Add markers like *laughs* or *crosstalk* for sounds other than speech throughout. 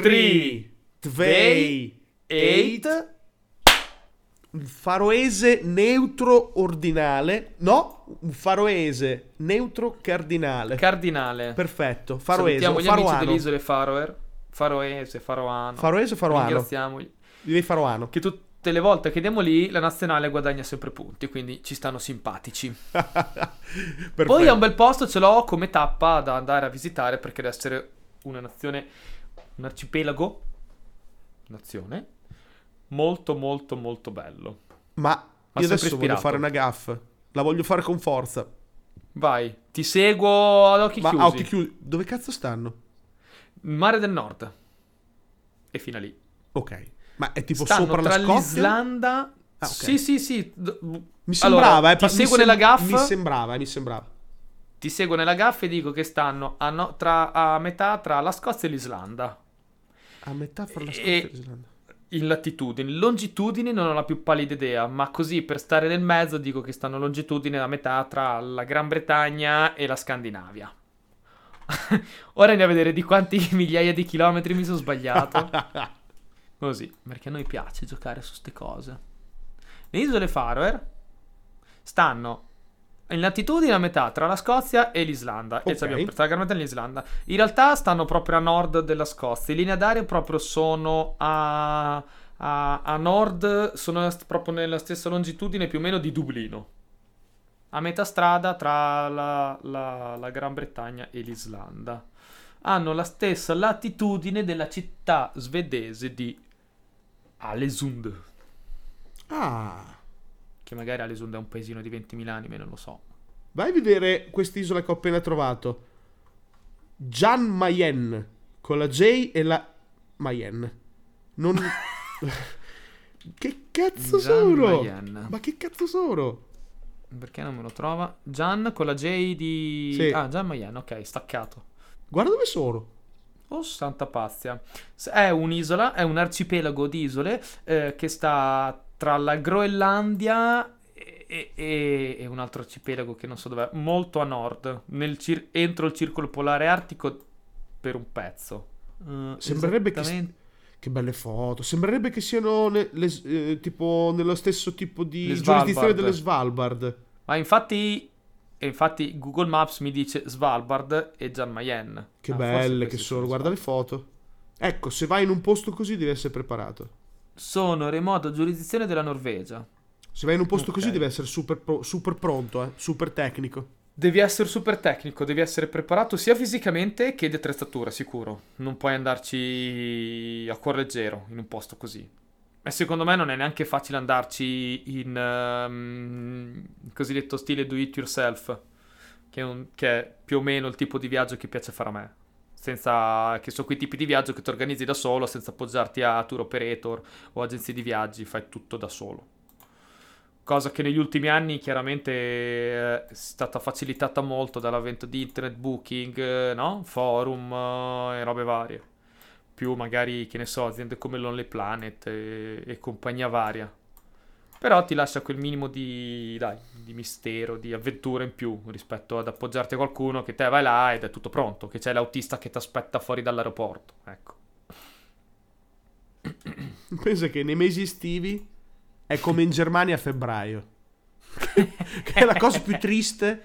3, 2, 8. Un faroese neutro ordinale. No, un faroese neutro cardinale. Cardinale. Perfetto. Faroese. Salutiamo gli amici faroano. delle isole Faroe. Faroese, Faroano. Faroese faroano? Ringraziamoli. Direi faroano. Che tutte le volte che andiamo lì, la nazionale guadagna sempre punti, quindi ci stanno simpatici. *laughs* Poi è un bel posto, ce l'ho come tappa da andare a visitare perché deve essere una nazione, un arcipelago, nazione, molto molto molto bello. Ma Ma io adesso voglio ispirato. fare una gaff. La voglio fare con forza. Vai, ti seguo ad occhi Ma chiusi. a occhi chiusi. Dove cazzo stanno? Mare del Nord. E fino a lì. Ok. Ma è tipo Stanno sopra tra la Scozia? l'Islanda... Ah, ok. Sì, sì, sì. D- Mi sembrava, Allora, eh, ti mi seguo sem- nella gaff. Mi sembrava, eh, mi sembrava. Ti seguo nella gaffa e dico che stanno a, no- tra- a metà tra la Scozia e l'Islanda. A metà fra la Scozia E- e l'Islanda. In latitudine. Longitudine non ho la più pallida idea, ma così per stare nel mezzo dico che stanno longitudine a metà tra la Gran Bretagna e la Scandinavia. *laughs* Ora andiamo a vedere di quanti *laughs* migliaia di chilometri mi sono sbagliato. *laughs* Così, perché a noi piace giocare su ste cose. Le isole Faroe stanno in latitudine a metà tra la Scozia e l'Islanda. E Ok. ci abbiamo per la Gran Bretagna e l'Islanda. In realtà stanno proprio a nord della Scozia. In linea d'aria proprio sono a, a, a nord, sono proprio nella stessa longitudine più o meno di Dublino. A metà strada tra la, la- la Gran Bretagna e l'Islanda. Hanno la stessa latitudine della città svedese di Alesund. Ah. Che magari Alesund è un paesino di 20.000 anime, non lo so. Vai a vedere quest'isola che ho appena trovato. Jan Mayen. Con la J e la Mayen. Non... *laughs* che cazzo Jan sono? Mayen. Ma che cazzo sono? Perché non me lo trova? Gian con la J di... Sì. Ah, Gian Mayen, ok, staccato. Guarda dove sono. Oh, santa pazia. È un'isola, è un arcipelago di isole eh, che sta tra la Groenlandia e, e- e- un altro arcipelago che non so dov'è, molto a nord, nel cir- entro il circolo polare artico per un pezzo. Eh, Sembrerebbe che... esattamente- Che belle foto. Sembrerebbe che siano ne- le- eh, tipo nello stesso tipo di giurisdizione delle Svalbard. Ma infatti, infatti Google Maps mi dice Svalbard e Jan Mayen. Che Ah, belle che sono. Guarda le foto. Ecco, se vai in un posto così devi essere preparato. Sono remota giurisdizione della Norvegia. Se vai in un posto Ok. così devi essere super, pro- super pronto, eh. Super tecnico. Devi essere super tecnico, devi essere preparato sia fisicamente che di attrezzatura, sicuro. Non puoi andarci a cuor leggero in un posto così. E secondo me non è neanche facile andarci in il cosiddetto stile do it yourself, che è, un- che è più o meno il tipo di viaggio che piace fare a me. Senza, che sono quei tipi di viaggio che ti organizzi da solo, senza appoggiarti a tour operator o agenzie di viaggi, fai tutto da solo. Cosa che negli ultimi anni chiaramente eh, è stata facilitata molto dall'avvento di internet booking, eh, no? Forum eh, e robe varie. Più magari, che ne so, aziende come Lonely Planet e, e compagnia varia. Però ti lascia quel minimo di, dai, di mistero, di avventura in più rispetto ad appoggiarti a qualcuno che te vai là ed è tutto pronto, che c'è l'autista che ti aspetta fuori dall'aeroporto. Ecco. *coughs* Pensa che nei mesi estivi è come in Germania a febbraio. *laughs* che è la cosa più triste.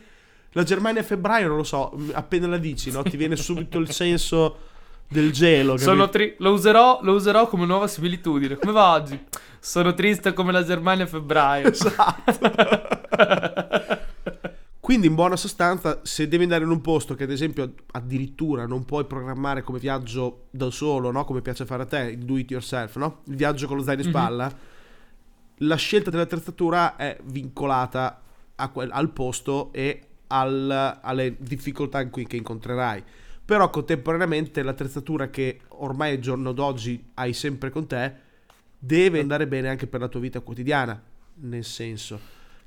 La Germania a febbraio, non lo so, appena la dici, no? Ti viene subito il senso del gelo. Tri- lo, userò, lo userò come nuova similitudine. Come va oggi? Sono triste come la Germania a febbraio. Esatto. *laughs* Quindi, in buona sostanza, se devi andare in un posto che, ad esempio, addirittura non puoi programmare come viaggio da solo, no? Come piace fare a te, il do it yourself, no? Il viaggio con lo zaino in Mhm. spalla, la scelta dell'attrezzatura è vincolata quel- al posto e al- alle difficoltà in cui, che incontrerai. Però contemporaneamente l'attrezzatura che ormai al giorno d'oggi hai sempre con te deve andare bene anche per la tua vita quotidiana. Nel senso,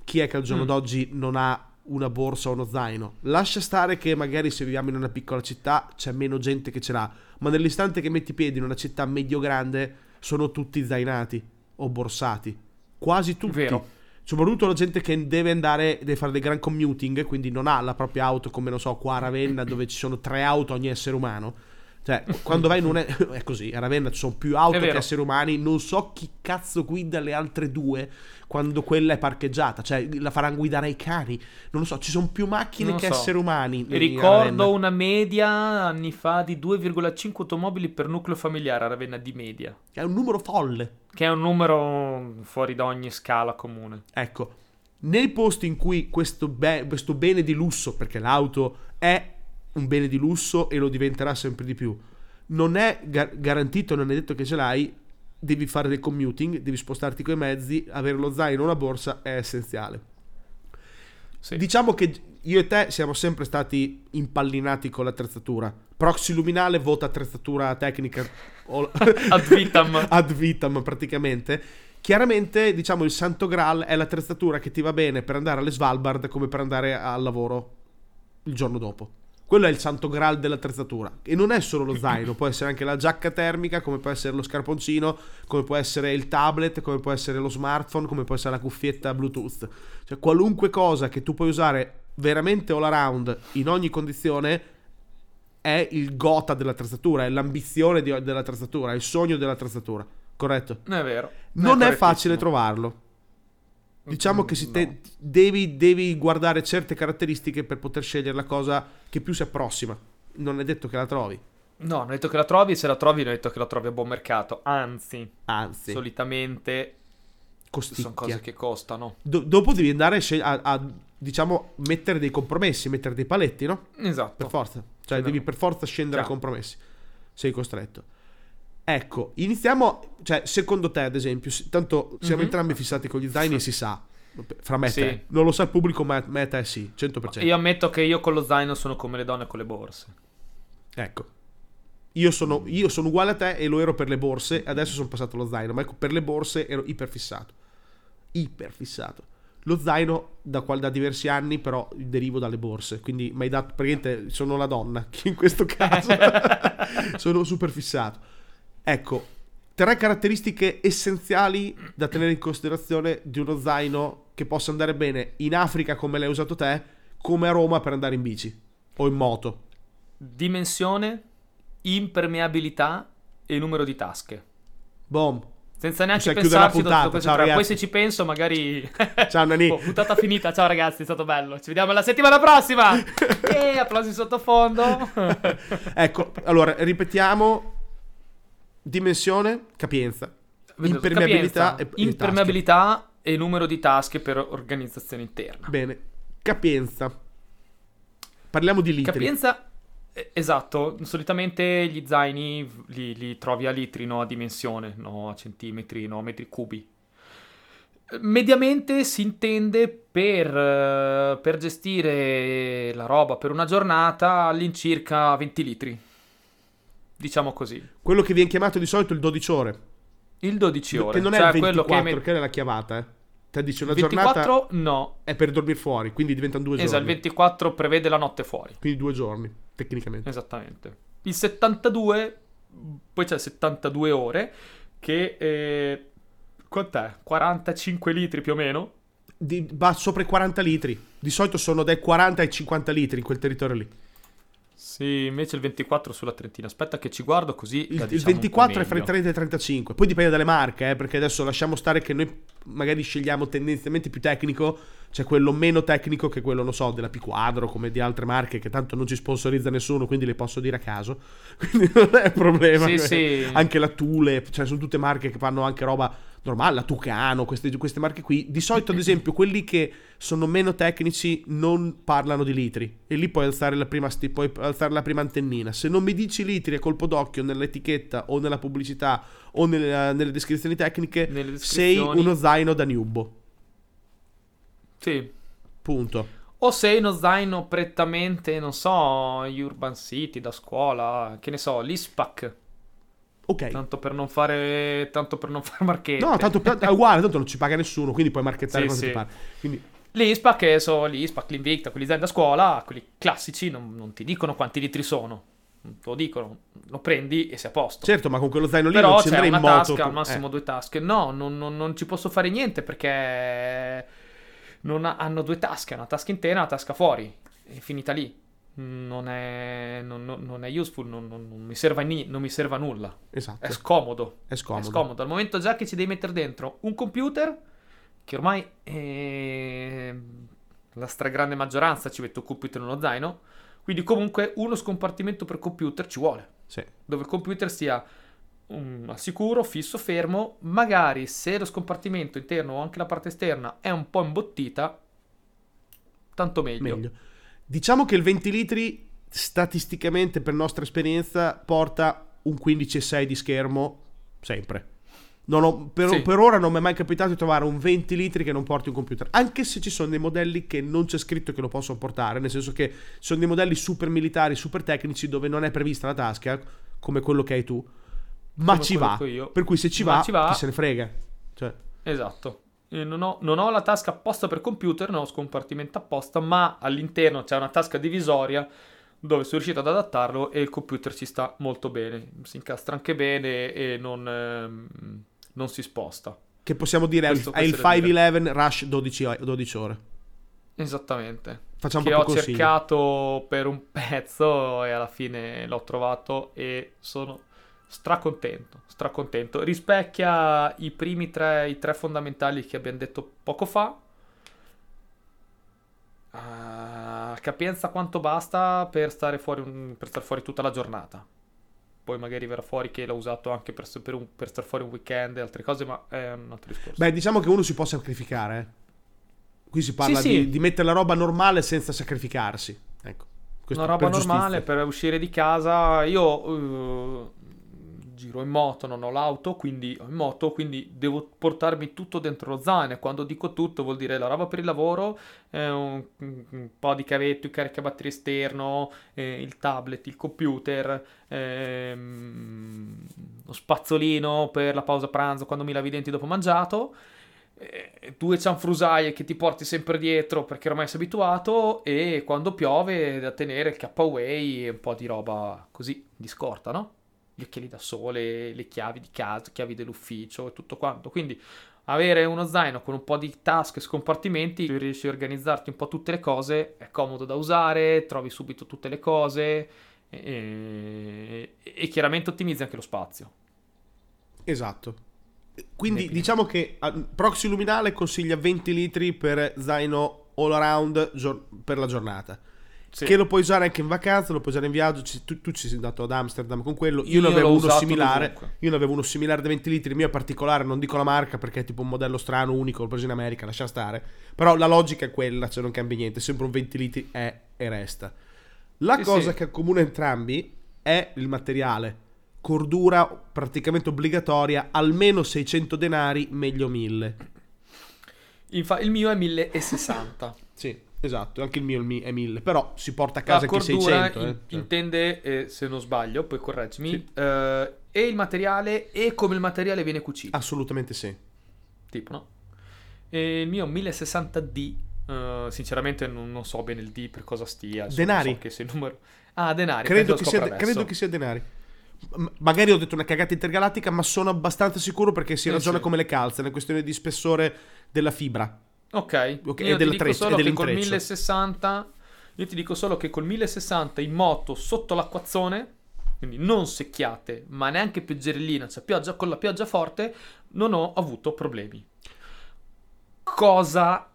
chi è che al giorno Mm. d'oggi non ha una borsa o uno zaino? Lascia stare che magari se viviamo in una piccola città c'è meno gente che ce l'ha, ma nell'istante che metti piedi in una città medio-grande sono tutti zainati o borsati. Quasi tutti. Vero. Soprattutto la gente che deve andare, deve fare dei gran commuting, quindi non ha la propria auto come, non so, qua a Ravenna dove ci sono tre auto ogni essere umano. Cioè, quando vai non è, *laughs* è così, a Ravenna ci sono più auto che esseri umani, non so chi cazzo guida le altre due quando quella è parcheggiata, cioè la faranno guidare ai cani, non lo so, ci sono più macchine Non che so. esseri umani. in Ricordo una media anni fa di 2,5 automobili per nucleo familiare a Ravenna di media, È un numero folle. che è un numero fuori da ogni scala comune. Ecco, nei posti in cui questo, be- questo bene di lusso, perché l'auto è un bene di lusso e lo diventerà sempre di più, non è ga- garantito, non è detto che ce l'hai, devi fare del commuting, devi spostarti coi mezzi, avere lo zaino o una borsa è essenziale. Sì. Diciamo che io e te siamo sempre stati impallinati con l'attrezzatura. Proxy Luminale vota attrezzatura tecnica *laughs* Ad vitam. *laughs* ad vitam praticamente. Chiaramente, diciamo, il santo graal è l'attrezzatura che ti va bene per andare alle Svalbard come per andare al lavoro il giorno dopo. Quello è il santo graal dell'attrezzatura. E non è solo lo zaino, può essere anche la giacca termica, come può essere lo scarponcino, come può essere il tablet, come può essere lo smartphone, come può essere la cuffietta Bluetooth. Cioè qualunque cosa che tu puoi usare veramente all around in ogni condizione è il gota dell'attrezzatura, è l'ambizione di- dell'attrezzatura, è il sogno dell'attrezzatura. Corretto? È vero. Non è, correttissimo. facile trovarlo. Diciamo che te- no. devi, devi guardare certe caratteristiche per poter scegliere la cosa che più si approssima. Non è detto che la trovi. No, non ho detto che la trovi, se la trovi non ho detto che la trovi a buon mercato. Anzi, Anzi, solitamente costicchia. sono cose che costano. Do- dopo devi andare a, a- a, diciamo, mettere dei compromessi, mettere dei paletti, no? Esatto. Per forza. Cioè, Sì, devi no. per forza scendere a Chiaro. compromessi. Sei costretto. Ecco, iniziamo. Cioè, secondo te, ad esempio, tanto siamo Mhm. entrambi fissati con gli zaini e si sa. Fra me e Sì. te. Non lo sa il pubblico, ma me e te sì, 100%. Io ammetto che io con lo zaino sono come le donne con le borse. Ecco. Io sono, io sono uguale a te e lo ero per le borse, adesso sono passato allo zaino, ma ecco, per le borse ero iperfissato. Iperfissato. Lo zaino da, da diversi anni però derivo dalle borse, quindi mi hai dato, praticamente sono la donna *laughs* in questo caso. *laughs* sono super fissato. Ecco, tre caratteristiche essenziali da tenere in considerazione di uno zaino che possa andare bene in Africa come l'hai usato te, come a Roma per andare in bici o in moto. Dimensione, impermeabilità e numero di tasche. Boom. Senza neanche la pensarci, puntata. Ciao. Poi se ci penso, magari. Ciao, Nani. Oh, puntata finita. Ciao ragazzi, è stato bello. Ci vediamo la settimana prossima. *laughs* e applausi sottofondo. Ecco, allora ripetiamo: dimensione, capienza, impermeabilità Capienza, e, e impermeabilità e numero di tasche per organizzazione interna. Bene, capienza. Parliamo di litri. Capienza, eh, esatto, solitamente gli zaini li, li trovi a litri, no a dimensione, no a centimetri, no a metri cubi. Mediamente si intende per, eh, per gestire la roba per una giornata all'incirca 20 litri. Diciamo così. Quello che viene chiamato di solito il 12 ore. Il 12 ore. Che non è cioè il 24, quello che, che met- è la chiavata, eh. Te dici una 24 giornata no. è per dormire fuori, quindi diventano due Esatto, il giorni. 24 prevede la notte fuori. Quindi due giorni, tecnicamente. Esattamente. Il 72, poi c'è il 72 ore, che eh, quant'è? 45 litri più o meno? Di- va sopra i 40 litri. Di solito sono dai 40 ai 50 litri in quel territorio lì. Sì, invece il 24 sulla Trentina. Aspetta che ci guardo così. Il, il diciamo po' 24 è fra i meglio. 30 e i 35. Poi dipende dalle marche, eh, perché adesso lasciamo stare che noi magari scegliamo tendenzialmente più tecnico, cioè quello meno tecnico che quello, non so, della P Quadro, come di altre marche che tanto non ci sponsorizza nessuno, quindi le posso dire a caso. *laughs* Quindi non è un problema. Sì, sì. Anche la Thule, cioè sono tutte marche che fanno anche roba normale, la Tucano, queste, queste marche qui. Di solito, ad *laughs* esempio, quelli che sono meno tecnici non parlano di litri. E lì puoi alzare la prima, puoi alzare la prima antennina. Se non mi dici litri a colpo d'occhio nell'etichetta o nella pubblicità o nelle, nelle descrizioni tecniche, Nelle sei descrizioni. uno zaino da newbo. Sì. Punto. O sei uno zaino prettamente, non so, Urban City, da scuola, che ne so, l'ISPAC. Ok. Tanto per non fare, tanto per non *laughs* fare marchette. No, tanto è uguale, tanto non ci paga nessuno, quindi puoi marchettare Sì, quando sì. ti pare. Quindi L'ISPAC, che so, l'ISPAC, l'Invicta, quelli zaini da scuola, quelli classici, non, non ti dicono quanti litri sono. Lo dicono, lo prendi e sei a posto. certo, ma con quello zaino lì Però non ci c'è andrei una in moto. tasca, al con- massimo eh. due tasche. No, non, non- non ci posso fare niente perché non ha- hanno due tasche, una tasca interna e una tasca fuori. È finita lì. Non è, non, non- è useful, non, non- mi serve a ni- non mi serve a nulla. Esatto. È scomodo. È scomodo. È scomodo. Al momento già che ci devi mettere dentro un computer, che ormai è... la stragrande maggioranza ci mette un computer in uno zaino, quindi comunque uno scompartimento per computer ci vuole, Sì. dove il computer sia um, sicuro, fisso, fermo, magari se lo scompartimento interno o anche la parte esterna è un po' imbottita, tanto meglio. Meglio. Diciamo che il 20 litri statisticamente per nostra esperienza porta un 15,6 di schermo sempre. Non ho- per, Sì. per ora non mi è mai capitato di trovare un 20 litri che non porti un computer. Anche se ci sono dei modelli che non c'è scritto che lo possono portare, nel senso che sono dei modelli super militari, super tecnici dove non è prevista la tasca, come quello che hai tu, ma Come ci va. Per cui se ci va, ci va. chi se ne frega. Cioè, Esatto. Eh, Non ho, non ho la tasca apposta per computer, non ho scompartimento apposta, ma all'interno c'è una tasca divisoria dove sono riuscito ad adattarlo e il computer ci sta molto bene. Si incastra anche bene e non, ehm, non si sposta. che possiamo dire è il- Questo- è il questo da dire. 511 Rush 12, o- 12 ore. Esattamente. Facciamo che ho proprio consigli. cercato per un *laughs* pezzo e alla fine l'ho trovato e sono stracontento, stracontento. Rispecchia i primi tre, i tre fondamentali che abbiamo detto poco fa. Ah, capienza quanto basta per stare fuori, un- per stare fuori tutta la giornata. Poi magari verrà fuori che l'ho usato anche per, per, un- per stare fuori un weekend e altre cose, ma è un altro discorso. Beh, diciamo che uno si può sacrificare. eh. Qui si parla Sì, di, sì. di mettere la roba normale senza sacrificarsi. Ecco. Questo Una roba per normale per uscire di casa. Io eh, giro in moto, non ho l'auto, quindi ho in moto, quindi devo portarmi tutto dentro lo zaino. Quando dico tutto vuol dire la roba per il lavoro, eh, un, un po' di cavetto, il caricabatterie esterno, eh, il tablet, il computer, ehm, lo spazzolino per la pausa pranzo quando mi lavi i denti dopo mangiato. eh, Due cianfrusaie che ti porti sempre dietro perché ormai sei abituato e quando piove da tenere il K-Away e un po' di roba così di scorta, no? Gli occhiali da sole, le chiavi di casa, chiavi dell'ufficio e tutto quanto. Quindi avere uno zaino con un po' di tasche e scompartimenti, riesci a organizzarti un po' tutte le cose, è comodo da usare, trovi subito tutte le cose e, e chiaramente ottimizzi anche lo spazio. Esatto. Quindi diciamo che ah, Proxy Luminale consiglia 20 litri per zaino all around per la giornata. Sì. Che lo puoi usare anche in vacanza, lo puoi usare in viaggio. ci- tu, tu ci sei andato ad Amsterdam con quello. Io, Io ne avevo uno similare. dovunque. Io ne avevo uno similare da 20 litri. Il mio è particolare, non dico la marca perché è tipo un modello strano, unico, l'ho preso in America, lascia stare. Però la logica è quella, cioè non cambia niente. Sempre un 20 litri è e resta. La Sì, cosa sì. che accomuna entrambi è il materiale. Cordura praticamente obbligatoria, almeno 600 denari, meglio 1000. Infa- il mio è 1060. Sì, esatto, anche il mio è mi- è 1000, però si porta a casa anche cordura 600. in- eh. Intende, eh, se non sbaglio, poi correggimi, Sì. eh, e il materiale e come il materiale viene cucito. Assolutamente sì. Tipo, no? E il mio 1060D, eh, sinceramente non, non so bene il D per cosa stia. Denari? So il numero... Ah, denari. Credo che, sia, credo che sia denari. Magari ho detto una cagata intergalattica, ma sono abbastanza sicuro perché si Eh, ragiona sì. come le calze, è una questione di spessore della fibra. Ok, Ok, io e ti del dico treccio- solo e che col dell'intreccio. 1060 io ti dico solo che col 1060 in moto sotto l'acquazzone quindi non secchiate ma neanche pioggerellina cioè pioggia con la pioggia forte non ho avuto problemi cosa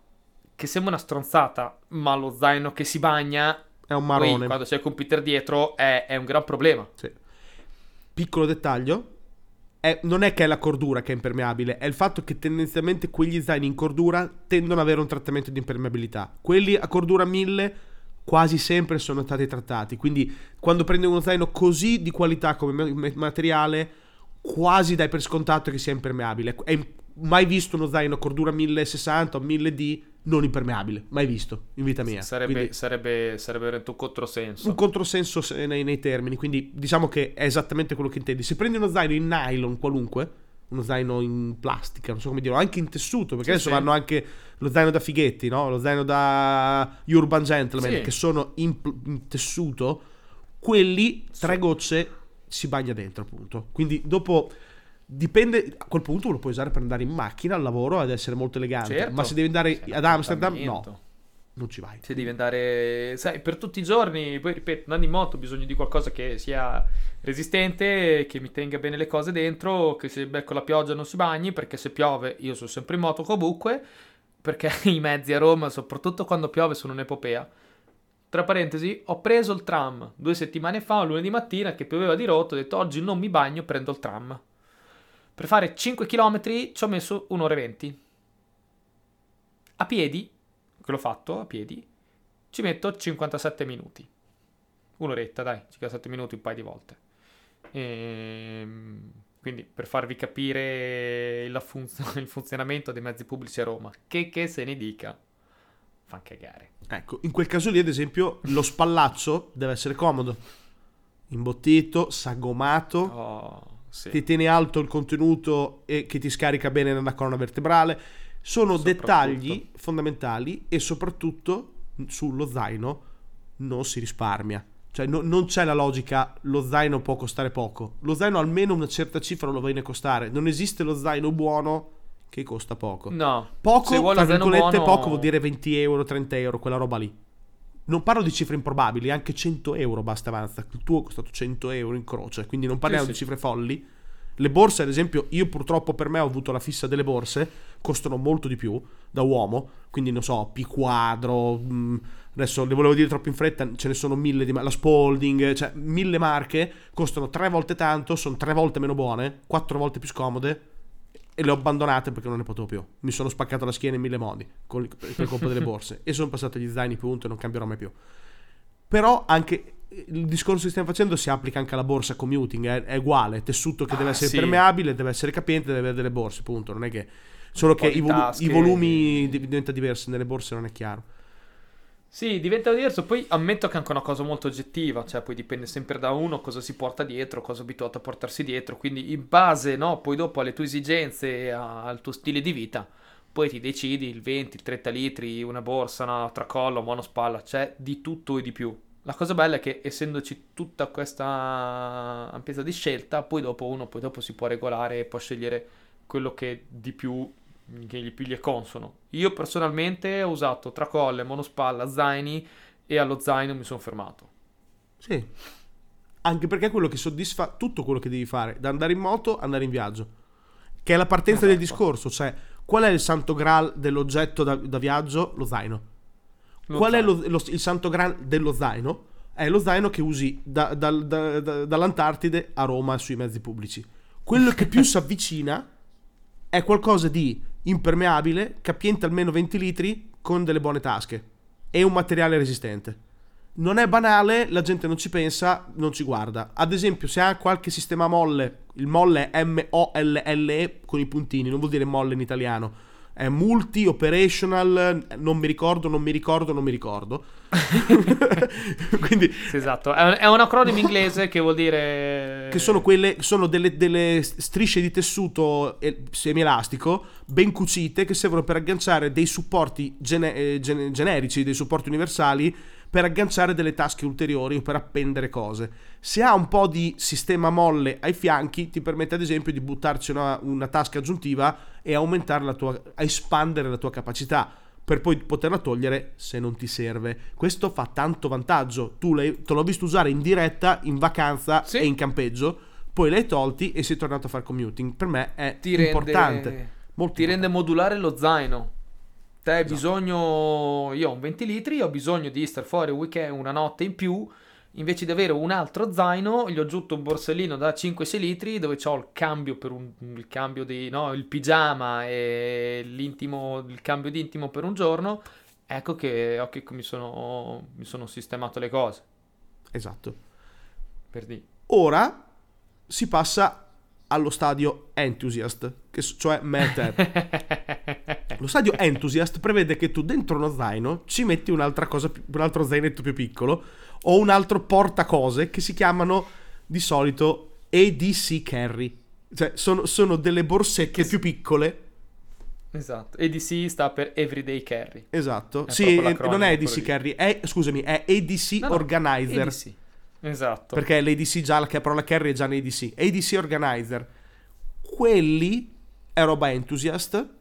che sembra una stronzata ma lo zaino che si bagna È un marrone. quando c'è il computer dietro è, è un gran problema Sì. Piccolo dettaglio. È- non è che è la cordura che è impermeabile, è il fatto che tendenzialmente quegli zaini in cordura tendono ad avere un trattamento di impermeabilità. Quelli a cordura 1000 quasi sempre sono stati trattati. Quindi quando prendi uno zaino così di qualità come ma- ma- materiale, quasi dai per scontato che sia impermeabile. È mai visto uno zaino cordura 1060 o 1000D non impermeabile, mai visto in vita mia. sarebbe, Quindi- sarebbe, sarebbe un controsenso un controsenso se- nei, nei termini, quindi diciamo che è esattamente quello che intendi. Se prendi uno zaino in nylon qualunque, uno zaino in plastica, non so come dirlo, anche in tessuto, perché Sì, adesso sì. vanno anche lo zaino da fighetti, no? Lo zaino da Urban Gentleman, Sì. che sono in, in tessuto, quelli tre gocce si bagna dentro, appunto. Quindi dopo dipende, a quel punto lo puoi usare per andare in macchina al lavoro ad essere molto elegante, Certo. ma se devi andare ad Amsterdam, no. non ci vai. Se devi andare, sai, per tutti i giorni, poi ripeto, andando in moto ho bisogno di qualcosa che sia resistente, che mi tenga bene le cose dentro, che se becco la pioggia non si bagni, perché se piove io sono sempre in moto comunque, perché *laughs* i mezzi a Roma, soprattutto quando piove, sono un'epopea. Tra parentesi, ho preso il tram due settimane fa, lunedì mattina, che pioveva di rotto, ho detto oggi non mi bagno, prendo il tram. Per fare 5 km ci ho messo un'ora e 20. A piedi, che l'ho fatto a piedi, ci metto 57 minuti. Un'oretta, dai, 57 minuti un paio di volte. Ehm, quindi per farvi capire il, funz- *laughs* il, funzionamento dei mezzi pubblici a Roma, che, che se ne dica, fa cagare. Ecco, in quel caso lì, ad esempio, lo spallaccio deve essere comodo. Imbottito, sagomato. Oh, sì. Ti tiene alto il contenuto e che ti scarica bene nella colonna vertebrale. Sono dettagli fondamentali e soprattutto sullo zaino non si risparmia. Cioè no, non c'è la logica lo zaino può costare poco. Lo zaino almeno una certa cifra lo viene a costare. Non esiste lo zaino buono che costa poco. No. Poco, tra virgolette, buono- poco vuol dire 20 euro, 30 euro, quella roba lì. Non parlo di cifre improbabili, anche 100 euro basta avanza. Il tuo è costato 100 euro in croce, quindi non parliamo Sì, di sì. cifre folli. Le borse, ad esempio, io purtroppo per me ho avuto la fissa delle borse, costano molto di più da uomo, quindi non so, P quadro, mh, adesso le volevo dire troppo in fretta, ce ne sono mille di la Spalding, cioè mille marche, costano tre volte tanto, sono tre volte meno buone, quattro volte più scomode e le ho abbandonate perché non ne potevo più. Mi sono spaccato la schiena in mille modi con- per colpa delle borse e sono passato agli zaini, punto, e non cambierò mai più. Però anche il discorso che stiamo facendo si applica anche alla borsa commuting, è, è uguale, tessuto che deve Ah, essere sì. permeabile, deve essere capiente, deve avere delle borse, punto, non è che solo che i, volu- i volumi di- diventa diversi nelle borse non è chiaro. Sì, diventa diverso. Poi ammetto che è anche una cosa molto oggettiva, cioè poi dipende sempre da uno cosa si porta dietro, cosa è abituato a portarsi dietro. Quindi in base, no, poi dopo alle tue esigenze al tuo stile di vita, poi ti decidi il 20, il 30 litri, una borsa, una tracollo, monospalla, c'è di tutto e di più. La cosa bella è che essendoci tutta questa ampiezza di scelta, poi dopo uno poi dopo si può regolare e può scegliere quello che di più che gli più gli è consono. Io personalmente ho usato tracolle, monospalla, zaini e allo zaino mi sono fermato. Sì. Anche perché è quello che soddisfa tutto quello che devi fare, da andare in moto, andare in viaggio. Che è la partenza del Esatto. discorso, cioè qual è il santo graal dell'oggetto da, da viaggio? Lo zaino. Lo Qual è zaino. lo- lo- il santo graal dello zaino? È lo zaino che usi da- da- dall'Antartide a Roma sui mezzi pubblici. Quello che più *laughs* si avvicina è qualcosa di impermeabile, capiente almeno 20 litri, con delle buone tasche e un materiale resistente. Non è banale, la gente non ci pensa, non ci guarda. Ad esempio, se ha qualche sistema molle, il molle è M-O-L-L-E con i puntini, non vuol dire molle in italiano. È multi operational, non mi ricordo, non mi ricordo, non mi ricordo. *laughs* Quindi Sì, esatto, è un, è un acronimo inglese che vuol dire... che sono quelle sono delle, delle strisce di tessuto eh, semielastico ben cucite che servono per agganciare dei supporti gene- eh, gene- generici, dei supporti universali per agganciare delle tasche ulteriori o per appendere cose. Se ha un po' di sistema molle ai fianchi, ti permette ad esempio di buttarci una, una tasca aggiuntiva e aumentare la tua, a espandere la tua capacità per poi poterla togliere se non ti serve. Questo fa tanto vantaggio. Tu l'hai- te l'ho visto usare in diretta, in vacanza Sì. e in campeggio, poi l'hai tolti e sei tornato a fare commuting. Per me è ti rende, importante. Molto ti rende modulare lo zaino. Te hai Esatto. bisogno, io ho un 20 litri, ho bisogno di star fuori un weekend, una notte in più, invece di avere un altro zaino, gli ho aggiunto un borsellino da 5-6 litri dove ho il cambio per un, il cambio di, no, il pigiama e l'intimo, il cambio di intimo per un giorno. Ecco che, ecco che mi, sono, mi sono sistemato le cose. Esatto. Per dire. Ora si passa allo stadio enthusiast, che cioè me e te. Lo stadio enthusiast prevede che tu dentro uno zaino ci metti un'altra cosa, un altro zainetto più piccolo o un altro portacose che si chiamano di solito ADC carry. Cioè sono, sono delle borsette più piccole. esatto. EDC sta per Everyday Carry. Esatto. È sì, eh, non è ADC carry, è, scusami, è ADC No, no, organizer. ADC. Esatto. Perché l'ADC già, la parola carry è già in ADC. ADC Organizer. Quelli è roba enthusiast.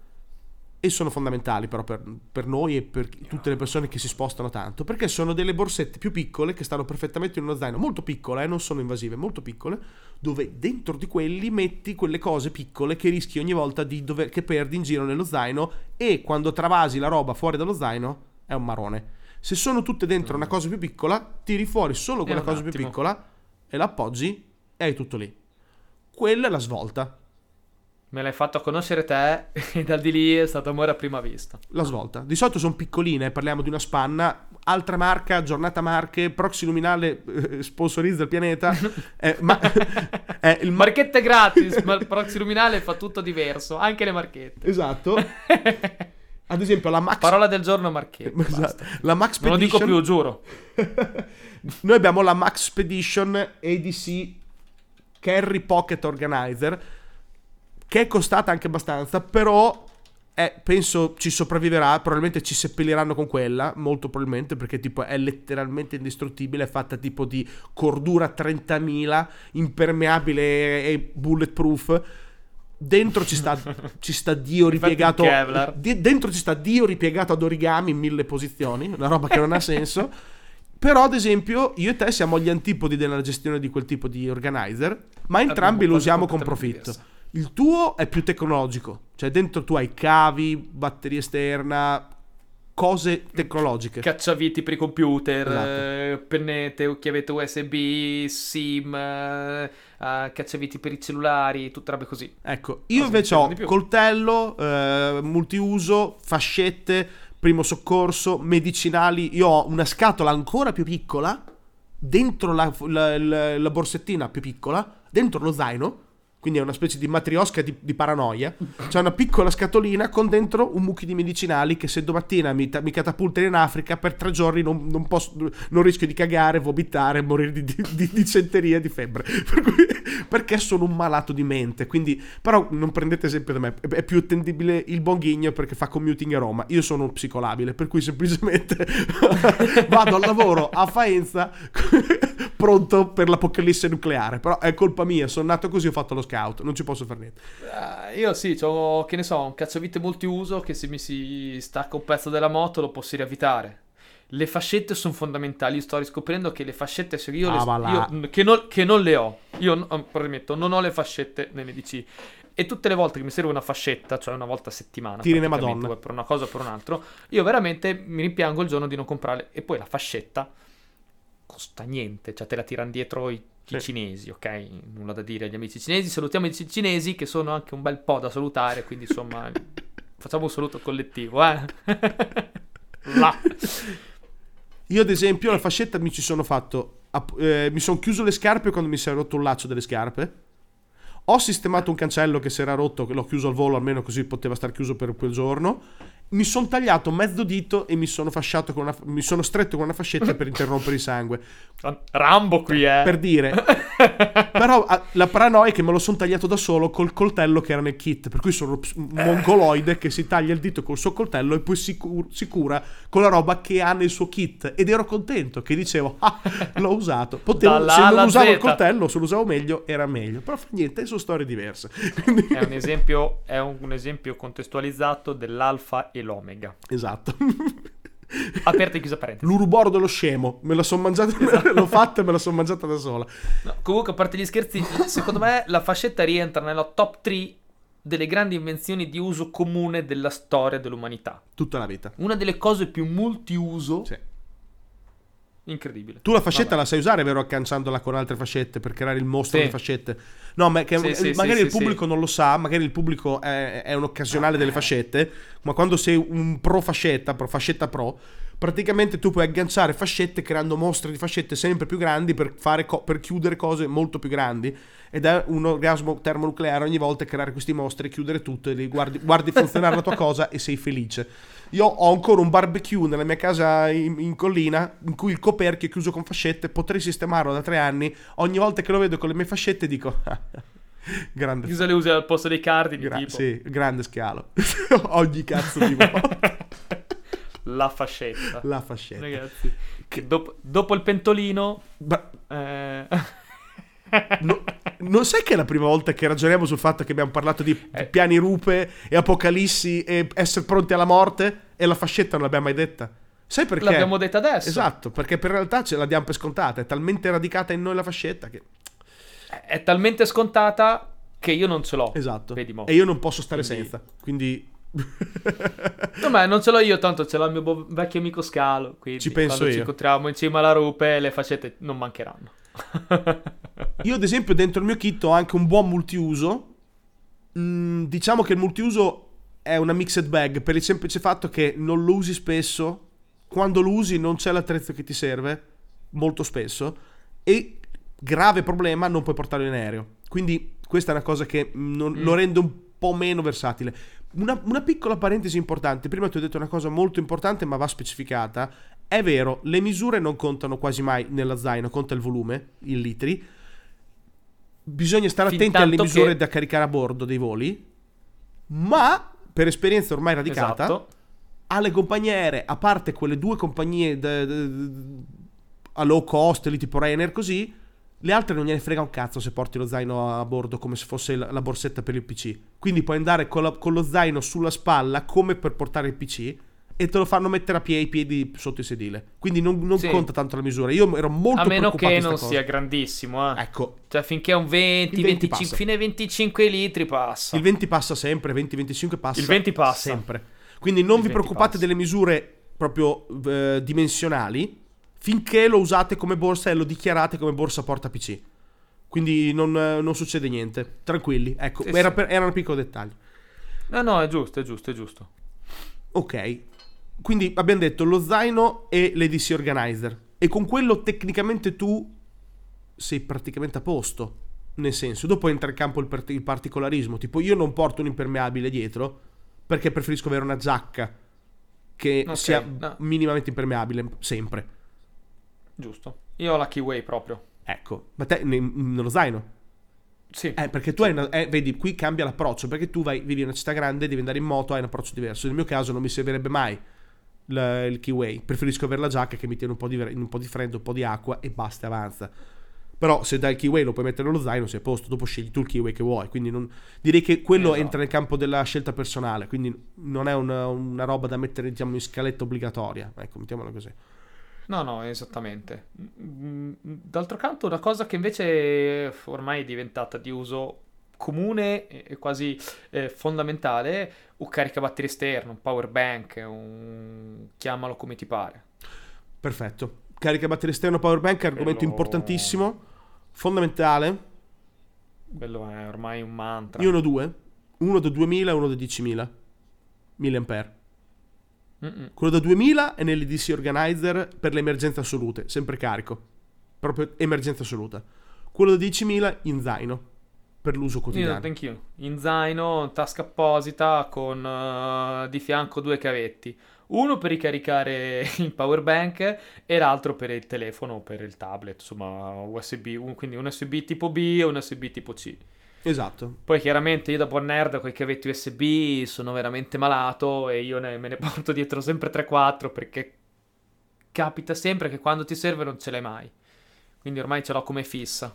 E sono fondamentali però per, per noi e per tutte le persone che si spostano tanto, perché sono delle borsette più piccole che stanno perfettamente in uno zaino, molto piccole, eh, non sono invasive, molto piccole, dove dentro di quelli metti quelle cose piccole che rischi ogni volta di dover, che perdi in giro nello zaino e quando travasi la roba fuori dallo zaino è un marone. Se sono tutte dentro una cosa più piccola, tiri fuori solo quella cosa più attimo. piccola e la appoggi e hai tutto lì. Quella è la svolta. Me l'hai fatto conoscere te *laughs* e da di lì è stato amore a prima vista. La svolta. Di solito sono piccoline, parliamo di una spanna. Altra marca, giornata marche, proxy luminale eh, sponsorizza il pianeta. *laughs* Eh, ma, *laughs* è il mar- Marchette gratis, ma il proxy luminale fa tutto diverso, anche le marchette. Esatto. Ad esempio la Max... Parola del giorno marchette. Esatto. La Max Non lo dico più, giuro. Noi abbiamo la Max Expedition ADC Carry Pocket Organizer che è costata anche abbastanza, però eh, penso ci sopravviverà, probabilmente ci seppelliranno con quella, molto probabilmente perché tipo è letteralmente indistruttibile, è fatta tipo di cordura 30.000, impermeabile e bulletproof. Dentro ci sta, *laughs* ci sta Dio ripiegato. Di- dentro ci sta Dio ripiegato ad origami in mille posizioni, una roba che non ha senso. Però, ad esempio, io e te siamo gli antipodi della gestione di quel tipo di organizer, ma entrambi lo usiamo con profitto. diverse. Il tuo è più tecnologico, cioè dentro tu hai cavi, batteria esterna, cose tecnologiche. Cacciaviti per i computer, Esatto. eh, pennette, chiavette USB, SIM, eh, cacciaviti per i cellulari, tutte robe così. Ecco, io Cosa invece ho coltello, eh, multiuso, fascette, primo soccorso, medicinali. Io ho una scatola ancora più piccola, dentro la, la- la- la borsettina più piccola, dentro lo zaino. Quindi è una specie di matriosca di, di paranoia. C'è una piccola scatolina con dentro un mucchio di medicinali che se domattina mi, mi catapultano in Africa per tre giorni non, non posso, non rischio di cagare, vomitare, morire di, di, di disenteria, di febbre. *laughs* Per cui- perché sono un malato di mente. Quindi, però non prendete esempio da me. È più attendibile il Bonghigno perché fa commuting a Roma. Io sono psicolabile, per cui semplicemente *laughs* vado al lavoro a Faenza *laughs* pronto per l'apocalisse nucleare. Però è colpa mia, sono nato così, ho fatto lo scout, non ci posso fare niente. Eh, io sì, ho, che ne so, un cacciavite multiuso che se mi si stacca un pezzo della moto lo posso riavvitare. Le fascette sono fondamentali. Io sto riscoprendo che le fascette, se io, le- Ah, là. io- che, non, che non le ho, io n- premetto, non ho le fascette nell'EDC. E tutte le volte che mi serve una fascetta, cioè una volta a settimana, Tiri ne Madonna. per una cosa o per un altro, io veramente mi rimpiango il giorno di non comprarle. E poi la fascetta costa niente, cioè te la tirano dietro i, i Sì. cinesi, ok? Nulla da dire agli amici cinesi. Salutiamo i ci- cinesi che sono anche un bel po' da salutare, quindi insomma *laughs* facciamo un saluto collettivo, eh? *laughs* Là. Io, ad esempio, la fascetta mi ci sono fatto. eh, mi sono chiuso le scarpe quando mi si è rotto un laccio delle scarpe. Ho sistemato un cancello che si era rotto, che l'ho chiuso al volo, almeno così poteva star chiuso per quel giorno. Mi sono tagliato mezzo dito e mi sono fasciato con una, mi sono stretto con una fascetta per *laughs* interrompere il sangue. Rambo qui, eh. Per dire. *laughs* Però ah, la paranoia è che me lo sono tagliato da solo col coltello che era nel kit. Per cui sono un mongoloide che si taglia il dito col suo coltello e poi si, cu- si cura con la roba che ha nel suo kit. Ed ero contento che dicevo, ah, *laughs* l'ho usato. Potevo, se non usavo il Z. coltello, se lo usavo meglio, era meglio. Però fa niente, sono storie diverse. Quindi- È un esempio, è un esempio contestualizzato dell'alfa e l'omega. esatto. *laughs* Aperta e chiusa parentesi. L'uruboro dello scemo, me la sono mangiata, Esatto. l'ho fatta e me la sono mangiata da sola. No, comunque, a parte gli scherzi, secondo me la fascetta rientra nella top 3 delle grandi invenzioni di uso comune della storia dell'umanità. Tutta la vita. Una delle cose più multiuso Sì. Incredibile. Tu la fascetta Vabbè. la sai usare, vero? Accanciandola con altre fascette per creare il mostro Sì. di fascette. No, ma che Sì, sì, magari il pubblico non lo sa, magari il pubblico è, è un occasionale Eh. delle fascette, ma quando sei un pro fascetta, pro fascetta pro, praticamente tu puoi agganciare fascette creando mostri di fascette sempre più grandi per, fare co- per chiudere cose molto più grandi. Ed è un orgasmo termonucleare ogni volta creare questi mostri, chiudere tutto e li guardi, guardi funzionare la tua *laughs* cosa e sei felice. Io ho ancora un barbecue nella mia casa in, in collina in cui il coperchio è chiuso con fascette. Potrei sistemarlo da tre anni. Ogni volta che lo vedo con le mie fascette dico: *laughs* grande, Chiusa le usi al posto dei cardini, gra- tipo. sì, grande scalo. *laughs* Ogni cazzo di volta. La fascetta. La fascetta. Ragazzi, che dopo, dopo il pentolino... Bra- eh, no- non sai che è la prima volta che ragioniamo sul fatto che abbiamo parlato di Eh. piani rupe e apocalissi e essere pronti alla morte e la fascetta non l'abbiamo mai detta? Sai perché? L'abbiamo detta adesso. Esatto, perché per realtà ce la diamo per scontata, è talmente radicata in noi la fascetta che... È talmente scontata che io non ce l'ho. Esatto. E io non posso stare Quindi- senza, quindi... *laughs* No, ma non ce l'ho io, tanto ce l'ha il mio bo- vecchio amico Scalo. Quindi Ci penso quando ci io. incontriamo in cima alla rupe, le faccette non mancheranno. *laughs* Io ad esempio dentro il mio kit ho anche un buon multiuso. Mm, diciamo che il multiuso è una mixed bag per il semplice fatto che non lo usi spesso. Quando lo usi non c'è l'attrezzo che ti serve, molto spesso. E grave problema, non puoi portarlo in aereo. Quindi questa è una cosa che non- Mm. lo rende un po' meno versatile. Una, una piccola parentesi importante, prima ti ho detto una cosa molto importante ma va specificata. È vero, le misure non contano quasi mai nella zaino, conta il volume, in litri. Bisogna stare Fin attenti alle misure che- da caricare a bordo dei voli, ma per esperienza ormai radicata, Esatto. alle compagnie aeree, a parte quelle due compagnie da- da- da- a low cost, lì tipo Ryanair così, le altre non gliene frega un cazzo se porti lo zaino a bordo come se fosse la, borsetta per il PC. Quindi puoi andare con, la- con lo zaino sulla spalla come per portare il PC e te lo fanno mettere a piedi, i piedi sotto il sedile. Quindi non, non Sì. conta tanto la misura. Io ero molto A meno preoccupato che non cosa. sia grandissimo, eh. Ecco, Cioè, finché è un 20, Il 20 25, passa. fine ai 25 litri passa. il 20 passa sempre, 20-25 passa. Il 20 passa. Sempre. Quindi non Il vi 20 preoccupate passa. delle misure proprio eh, dimensionali finché lo usate come borsa e lo dichiarate come borsa porta PC. Quindi non, non succede niente. Tranquilli. Ecco, Sì, era, sì. per- era un piccolo dettaglio. No, no, è giusto, è giusto, è giusto. Ok. Quindi abbiamo detto lo zaino e l'EDC organizer. E con quello tecnicamente tu sei praticamente a posto. Nel senso, dopo entra in campo il, part- il particolarismo. Tipo, io non porto un impermeabile dietro perché preferisco avere una giacca che Ok, sia no. minimamente impermeabile sempre. Giusto. Io ho la Keyway proprio. Ecco, ma te ne- nello zaino. Sì. Eh, perché tu hai una, eh, vedi, qui cambia l'approccio, perché tu vai, vivi in una città grande, devi andare in moto, hai un approccio diverso. Nel mio caso non mi servirebbe mai il, il keyway, preferisco avere la giacca che mi tiene un po' di, un po' di freddo, un po' di acqua e basta, avanza. Però se dai il keyway lo puoi mettere nello zaino, sei a posto, dopo scegli tu il keyway che vuoi. Quindi non- direi che quello Esatto. entra nel campo della scelta personale, quindi non è una, una roba da mettere diciamo, in scaletta obbligatoria. Ecco, mettiamola così. No, no, esattamente. Mm, D'altro canto, una cosa che invece ormai è diventata di uso comune e quasi eh, fondamentale, un caricabatterie esterno, un power bank, un... chiamalo come ti pare. Perfetto. Carica batteria esterno power bank, argomento Quello- importantissimo, fondamentale. Quello è ormai un mantra. Io ne ho due, uno da 2000 e uno da 10.000 mAh. Mm-mm. Quello da 2000 è nell'EDC Organizer per le emergenze assolute, sempre carico, proprio emergenza assoluta. Quello da 10.000 in zaino, per l'uso Io, quotidiano. anch'io. In zaino, tasca apposita, con eh, di fianco due cavetti. Uno per ricaricare *laughs* il power bank e l'altro per il telefono o per il tablet, insomma, USB, un- quindi un USB tipo B e un USB tipo C. Esatto. Poi chiaramente io da buon nerd con i cavetti USB sono veramente malato e io ne- me ne *laughs* porto dietro sempre 3-4 perché capita sempre che quando ti serve non ce l'hai mai. Quindi ormai ce l'ho come fissa.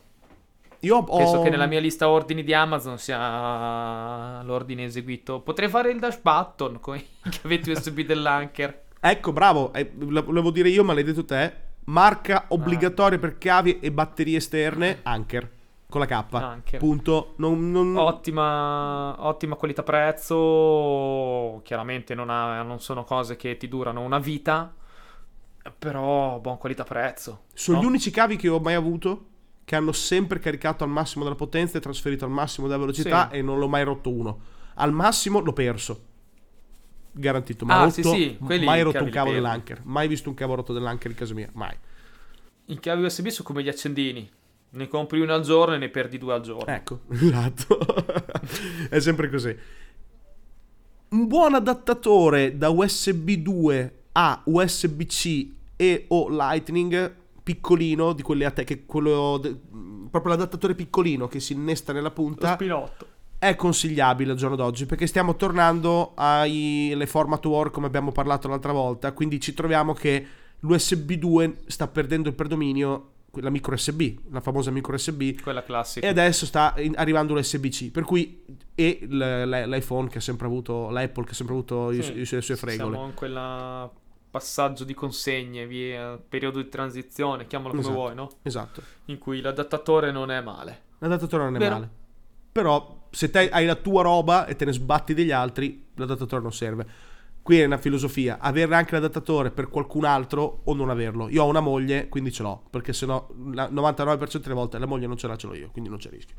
Io ho... Penso che nella mia lista ordini di Amazon sia l'ordine eseguito. Potrei fare il dash button con i *laughs* cavetti USB dell'Anker. Ecco, bravo, eh, volevo dire io, ma l'hai detto te. Marca obbligatoria per cavi e batterie esterne, Anker, con la K. Anker. Punto. Non, non- Ottima, ottima qualità prezzo. Chiaramente non, ha- non sono cose che ti durano una vita. Però buon qualità prezzo. Sono no? gli unici cavi che ho mai avuto che hanno sempre caricato al massimo della potenza e trasferito al massimo della velocità Sì. e non l'ho mai rotto uno. Al massimo l'ho perso. Garantito. Ma Ah, rotto, sì, sì, mai rotto un cavo dell'anker. Mai visto un cavo rotto dell'anker in casa mia. Mai. I cavi USB sono come gli accendini. Ne compri uno al giorno e ne perdi due al giorno. Ecco, *laughs* esatto. È sempre così. Un buon adattatore da USB 2 a USB-C e o Lightning piccolino, di quelli a te, che quello de- proprio l'adattatore piccolino che si innesta nella punta, spinotto. è consigliabile al giorno d'oggi perché stiamo tornando alle format war come abbiamo parlato l'altra volta, quindi ci troviamo che l'USB 2 sta perdendo il predominio la micro USB, la famosa micro USB, Quella classica. e adesso sta arrivando l'USB-C, per cui e l'iPhone che ha sempre avuto, l'Apple che ha sempre avuto i- Sì, i- le sue fregole. Siamo in quel passaggio di consegne, via, periodo di transizione, chiamalo come Esatto. vuoi, no? Esatto. In cui l'adattatore non è male. L'adattatore non è Vero. male. Però se te hai la tua roba e te ne sbatti degli altri, l'adattatore non serve. Qui è una filosofia, avere anche l'adattatore per qualcun altro o non averlo. Io ho una moglie, quindi ce l'ho, perché sennò il 99% delle volte la moglie non ce l'ha, ce l'ho io, quindi non c'è rischio.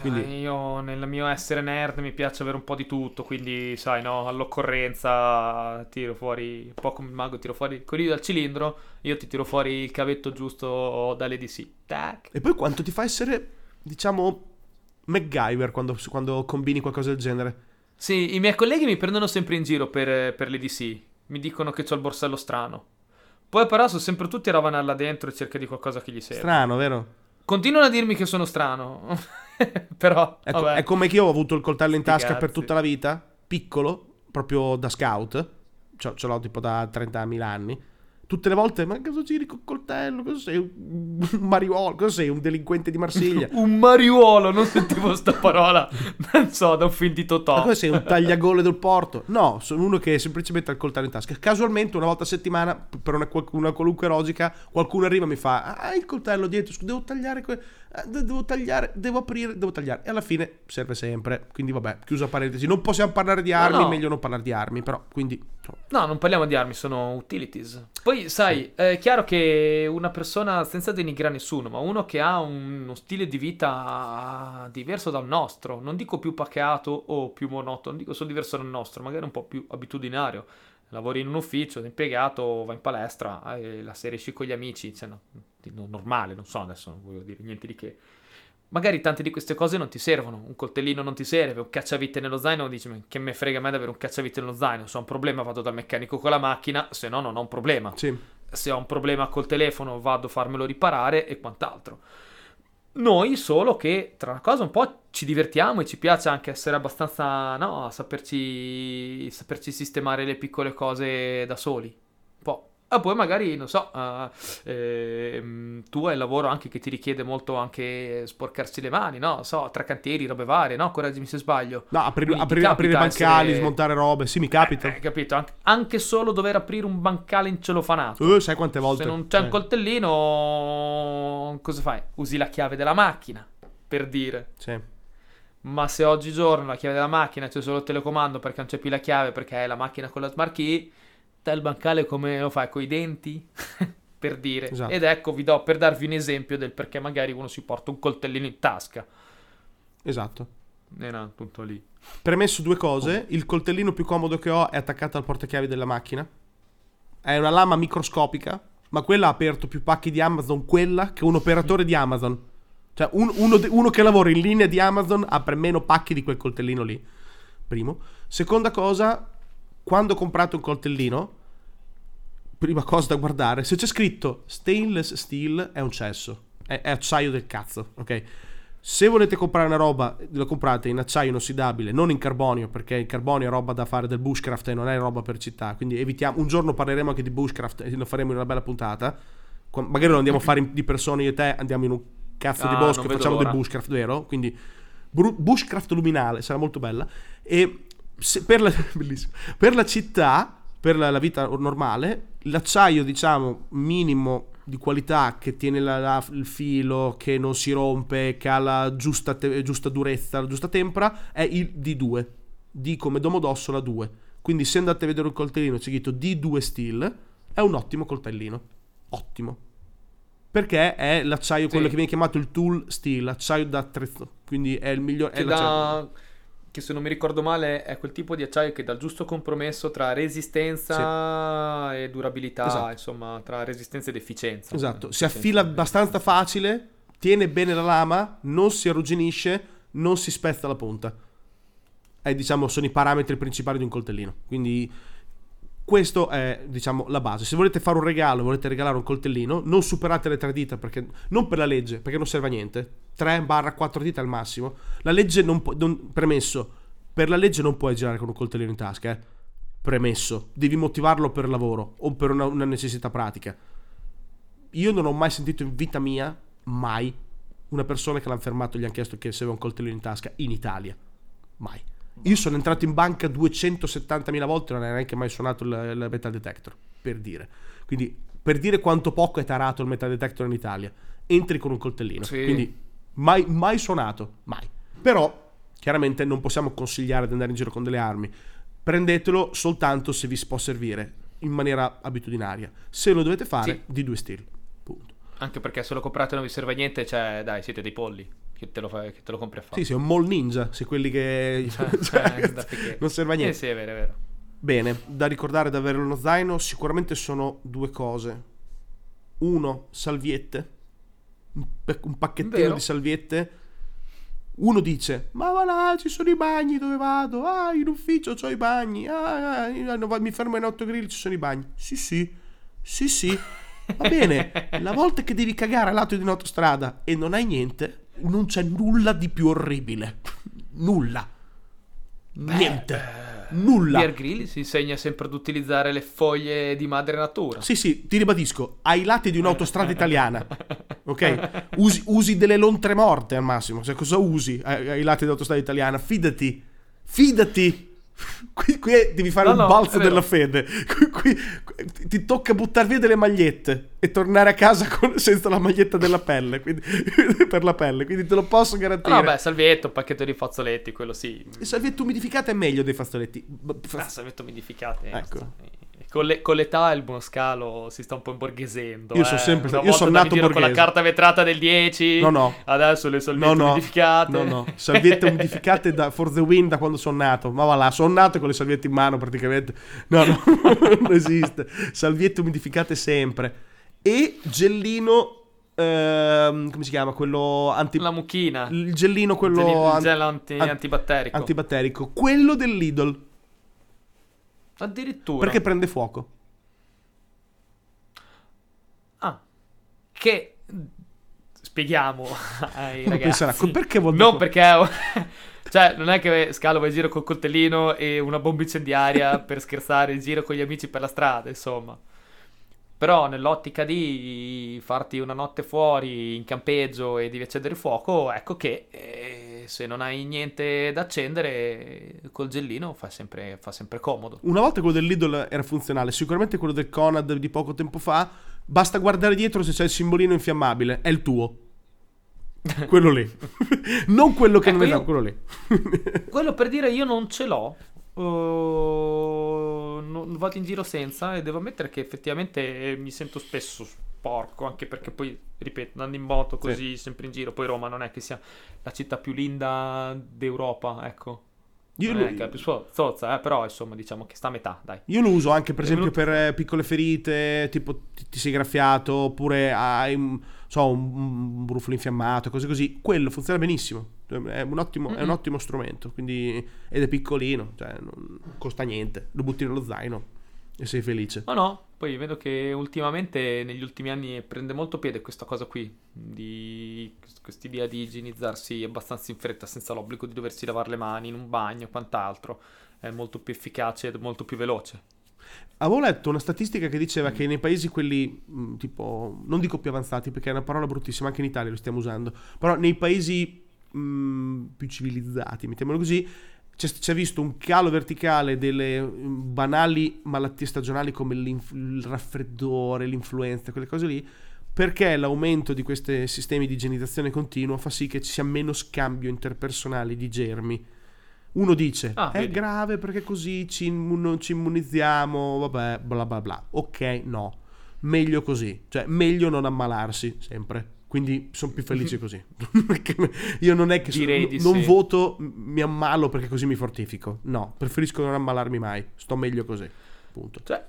Quindi- Eh, io nel mio essere nerd mi piace avere un po' di tutto, quindi sai, no, all'occorrenza tiro fuori, un po' come il mago, tiro fuori il coniglio dal cilindro, io ti tiro fuori il cavetto giusto dall'EDC. Tac. E poi quanto ti fa essere, diciamo, MacGyver quando, quando combini qualcosa del genere? Sì, i miei colleghi mi prendono sempre in giro per, per l'EDC, mi dicono che ho il borsello strano. Poi però sono sempre tutti a ravanare là dentro e cerca di qualcosa che gli serve. Strano, vero? Continuano a dirmi che sono strano, *laughs* però Ecco, vabbè. è come che io ho avuto il coltello in Sti tasca per cazzi. tutta la vita, piccolo, proprio da scout. Ce l'ho tipo da 30.000 anni. Tutte le volte, ma cosa giri col coltello? Cosa sei? Un *laughs* mariuolo? Cosa sei? Un delinquente di Marsiglia? *laughs* Un mariuolo, non sentivo sta parola, non so, da un film di Ma Totò. cosa sei? Un tagliagole del porto? No, sono uno che semplicemente ha il coltello in tasca. Casualmente, una volta a settimana, per una, una qualunque logica, qualcuno arriva e mi fa: Ah, il coltello dietro, devo tagliare. que- devo tagliare, devo aprire, devo tagliare. E alla fine serve sempre. Quindi, vabbè, chiusa parentesi. Non possiamo parlare di armi, no. meglio non parlare di armi, però, quindi. No, non parliamo di armi, sono utilities. Poi, sai, è chiaro che una persona, senza denigrare nessuno, ma uno che ha un- uno stile di vita diverso dal nostro, non dico più pacato o più monotono, dico solo diverso dal nostro, magari un po' più abitudinario. Lavori in un ufficio, sei impiegato, vai in palestra, la sera esci con gli amici, cioè, no, normale, non so adesso, non voglio dire niente di che. Magari tante di queste cose non ti servono, un coltellino non ti serve, un cacciavite nello zaino, dici "Ma che me frega a me di avere un cacciavite nello zaino, se ho un problema vado dal meccanico con la macchina, se no non ho un problema. sì. Se ho un problema col telefono vado a farmelo riparare e quant'altro. Noi solo che tra una cosa un po' ci divertiamo e ci piace anche essere abbastanza, no, saperci, saperci sistemare le piccole cose da soli. Un po'. E poi magari, non so, eh, ehm, tu hai il lavoro anche che ti richiede molto anche sporcarsi le mani, no? So, tra cantieri, robe varie, no? Correggimi se sbaglio. No, aprire, Quindi ti aprire, bancali, essere- smontare robe. Sì, mi capita. Eh, capito? Anche, anche solo dover aprire un bancale incelofanato. Eh, sai quante volte? Se non c'è un Eh, coltellino, cosa fai? Usi la chiave della macchina, per dire. Sì. Ma se oggigiorno la chiave della macchina c'è solo il telecomando perché non c'è più la chiave perché è la macchina con la smart key, te il bancale come lo fai? Coi denti? *laughs* per dire. Esatto. Ed ecco, vi do per darvi un esempio del perché magari uno si porta un coltellino in tasca. Esatto. E no, appunto lì. Premesso due cose, il coltellino più comodo che ho è attaccato al portachiavi della macchina. È una lama microscopica, ma quella ha aperto più pacchi di Amazon, quella che un operatore di Amazon. Cioè, un- uno, de- uno che lavora in linea di Amazon apre meno pacchi di quel coltellino lì. Primo. Seconda cosa, quando ho comprato un coltellino, prima cosa da guardare, se c'è scritto stainless steel è un cesso. È, è acciaio del cazzo, ok? Se volete comprare una roba, lo comprate in acciaio inossidabile, non in carbonio, perché il carbonio è roba da fare del bushcraft e non è roba per città. Quindi evitiamo. Un giorno parleremo anche di bushcraft e lo faremo in una bella puntata. Magari lo andiamo a fare in- di persone io e te, andiamo in un cazzo di Ah, bosco non e facciamo del l'ora. bushcraft, vero? Quindi bushcraft luminale, sarà molto bella. E per, la, *laughs* per la città, per la, la vita normale, l'acciaio, diciamo, minimo di qualità che tiene la- il filo, che non si rompe, che ha la giusta, te- giusta durezza, la giusta tempra, è il D2. D come Domodossola 2. Quindi se andate a vedere un coltellino c'è scritto D2 Steel, è un ottimo coltellino. Ottimo. Perché è l'acciaio, Sì. quello che viene chiamato il tool steel, l'acciaio da attrezzo. Quindi è il migliore. è Che, l'acciaio- da, che se non mi ricordo male è quel tipo di acciaio che dà il giusto compromesso tra resistenza e durabilità, Esatto. insomma, tra resistenza ed efficienza. Esatto, si affila abbastanza facile, tiene bene la lama, non si arrugginisce, non si spezza la punta. E diciamo sono i parametri principali di un coltellino. Quindi questo è diciamo la base. Se volete fare un regalo, volete regalare un coltellino, non superate le tre dita perché non per la legge, perché non serve a niente. 3-4 dita al massimo. La legge non può non- premesso, per la legge non puoi girare con un coltellino in tasca, eh. Premesso, devi motivarlo per lavoro o per una- una necessità pratica io non ho mai sentito in vita mia, mai, una persona che l'hanno fermato e gli hanno chiesto che se aveva un coltello in tasca in Italia. Mai. Io sono entrato in banca 270.000 volte e non è neanche mai suonato il, il metal detector, per dire. Quindi, per dire quanto poco è tarato il metal detector in Italia, entri con un coltellino. Sì. Quindi, mai, mai suonato, mai. Però, chiaramente non possiamo consigliare di andare in giro con delle armi. Prendetelo soltanto se vi può servire, in maniera abitudinaria. Se lo dovete fare, Sì. di due stili. Punto. Anche perché se lo comprate non vi serve a niente, cioè, dai, siete dei polli. Che te lo, fa- che te lo compri a fare. Sì, sì, è un mall ninja, se quelli che... *laughs* Cioè, *laughs* eh, che- *laughs* non serve a Eh, niente. sì, è vero, è vero. Bene, da ricordare da avere uno zaino sicuramente sono due cose. Uno, salviette. Un, pa- un pacchettino Vero. di salviette. Uno dice, ma va là, ci sono i bagni dove vado? Ah, in ufficio ho i bagni. Ah, ah, va- mi fermo in autogrill, ci sono i bagni. Sì, sì, sì, sì. Va bene, *laughs* la volta che devi cagare a lato di un'autostrada e non hai niente, non c'è nulla di più orribile. Nulla. Niente. Nulla. Bear Grill si insegna sempre ad utilizzare le foglie di madre natura. Sì, sì, ti ribadisco, ai lati di un'autostrada italiana, ok? Usi, usi delle lontre morte al massimo, cioè cosa usi ai, ai lati dell'autostrada italiana? Fidati, fidati! Qui, qui devi fare No, un no, balzo della fede. Qui, qui- ti tocca buttare via delle magliette e tornare a casa con- senza la maglietta della pelle, quindi, *laughs* per la pelle, quindi te lo posso garantire. No, beh, salvietto, pacchetto di fazzoletti, quello sì. Le salviette umidificate è meglio dei fazzoletti. Ah, salvietto umidificate. Ecco. Con, le- con l'età il buon scalo si sta un po' imborghesendo. Io eh. sono sempre Una io sono nato giro con la borghese. carta vetrata del 10. No, no. Adesso le salviette No, no, umidificate. no, no, salviette *laughs* umidificate da For the Win da quando sono nato. Ma va là, sono nato con le salviette in mano praticamente. No, no, *laughs* non esiste. Salviette umidificate sempre. E gellino, ehm, come si chiama? Quello anti... La mucchina. Il gellino, quello Il gel- anti- an- antibatterico. antibatterico. Quello del Lidl, Addirittura. perché prende fuoco. Ah, che spieghiamo *laughs* ai Uno ragazzi. penserà, "Co- perché vuol Non dire- perché *laughs* cioè, non è che Scalo va in giro col coltellino e una bomba incendiaria *laughs* per scherzare in giro con gli amici per la strada, insomma. Però nell'ottica di farti una notte fuori in campeggio e devi accendere il fuoco, ecco che eh, se non hai niente da accendere col gellino fa sempre, fa sempre comodo. Una volta quello del Lidl era funzionale, sicuramente quello del Conad di poco tempo fa. Basta guardare dietro se c'è il simbolino infiammabile, è il tuo. *laughs* Quello lì. non quello che Ecco, non è io- quello lì. *laughs* Quello per dire io non ce l'ho. Uh, non vado in giro senza e devo ammettere che effettivamente mi sento spesso sporco, anche perché poi, ripeto, andando in moto così sempre in giro, poi Roma non è che sia la città più linda d'Europa, ecco. Io non lo, è che è più so- zozza, eh, però insomma diciamo che sta a metà, dai. io lo uso anche per È esempio venuto- per eh, piccole ferite, tipo ti, ti sei graffiato oppure hai un, so, un, un brufolo infiammato, cose così. Quello funziona benissimo. È un ottimo, è un ottimo strumento. Quindi, ed è piccolino, cioè non costa niente. Lo butti nello zaino e sei felice. No, no, poi vedo che ultimamente, negli ultimi anni, prende molto piede questa cosa qui, di quest'idea di igienizzarsi abbastanza in fretta, senza l'obbligo di doversi lavare le mani in un bagno e quant'altro. È molto più efficace ed molto più veloce. Avevo letto una statistica che diceva che nei paesi quelli mh, tipo, non dico più avanzati perché è una parola bruttissima, anche in Italia lo stiamo usando, però nei paesi mh, più civilizzati, mettiamolo così, c'è, c'è visto un calo verticale delle mh, banali malattie stagionali come il raffreddore, l'influenza, quelle cose lì, perché l'aumento di questi sistemi di igienizzazione continua fa sì che ci sia meno scambio interpersonale di germi. Uno dice, Ah, è vedi. grave perché così ci immu- non ci immunizziamo, vabbè, bla bla bla. Ok, no. Meglio così. Cioè, meglio non ammalarsi, sempre. Quindi sono più felice così. *laughs* Perché Io non è che so- di non sì. voto, mi ammalo perché così mi fortifico. No, preferisco non ammalarmi mai. Sto meglio così. Punto. Cioè,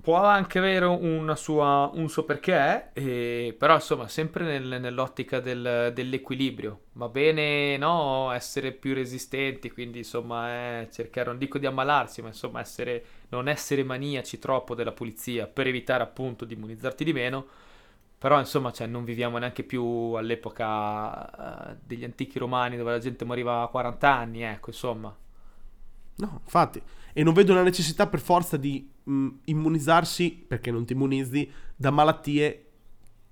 può anche avere una sua, un suo perché, e- però insomma, sempre nel- nell'ottica del- dell'equilibrio. Va bene, no, essere più resistenti, quindi insomma, eh, cercare, non dico di ammalarsi, ma insomma, essere, non essere maniaci troppo della pulizia per evitare appunto di immunizzarti di meno. Però insomma, cioè, non viviamo neanche più all'epoca eh, degli antichi romani dove la gente moriva a 40 anni, ecco, insomma. No, infatti. E non vedo la necessità per forza di mh, immunizzarsi, perché non ti immunizzi, da malattie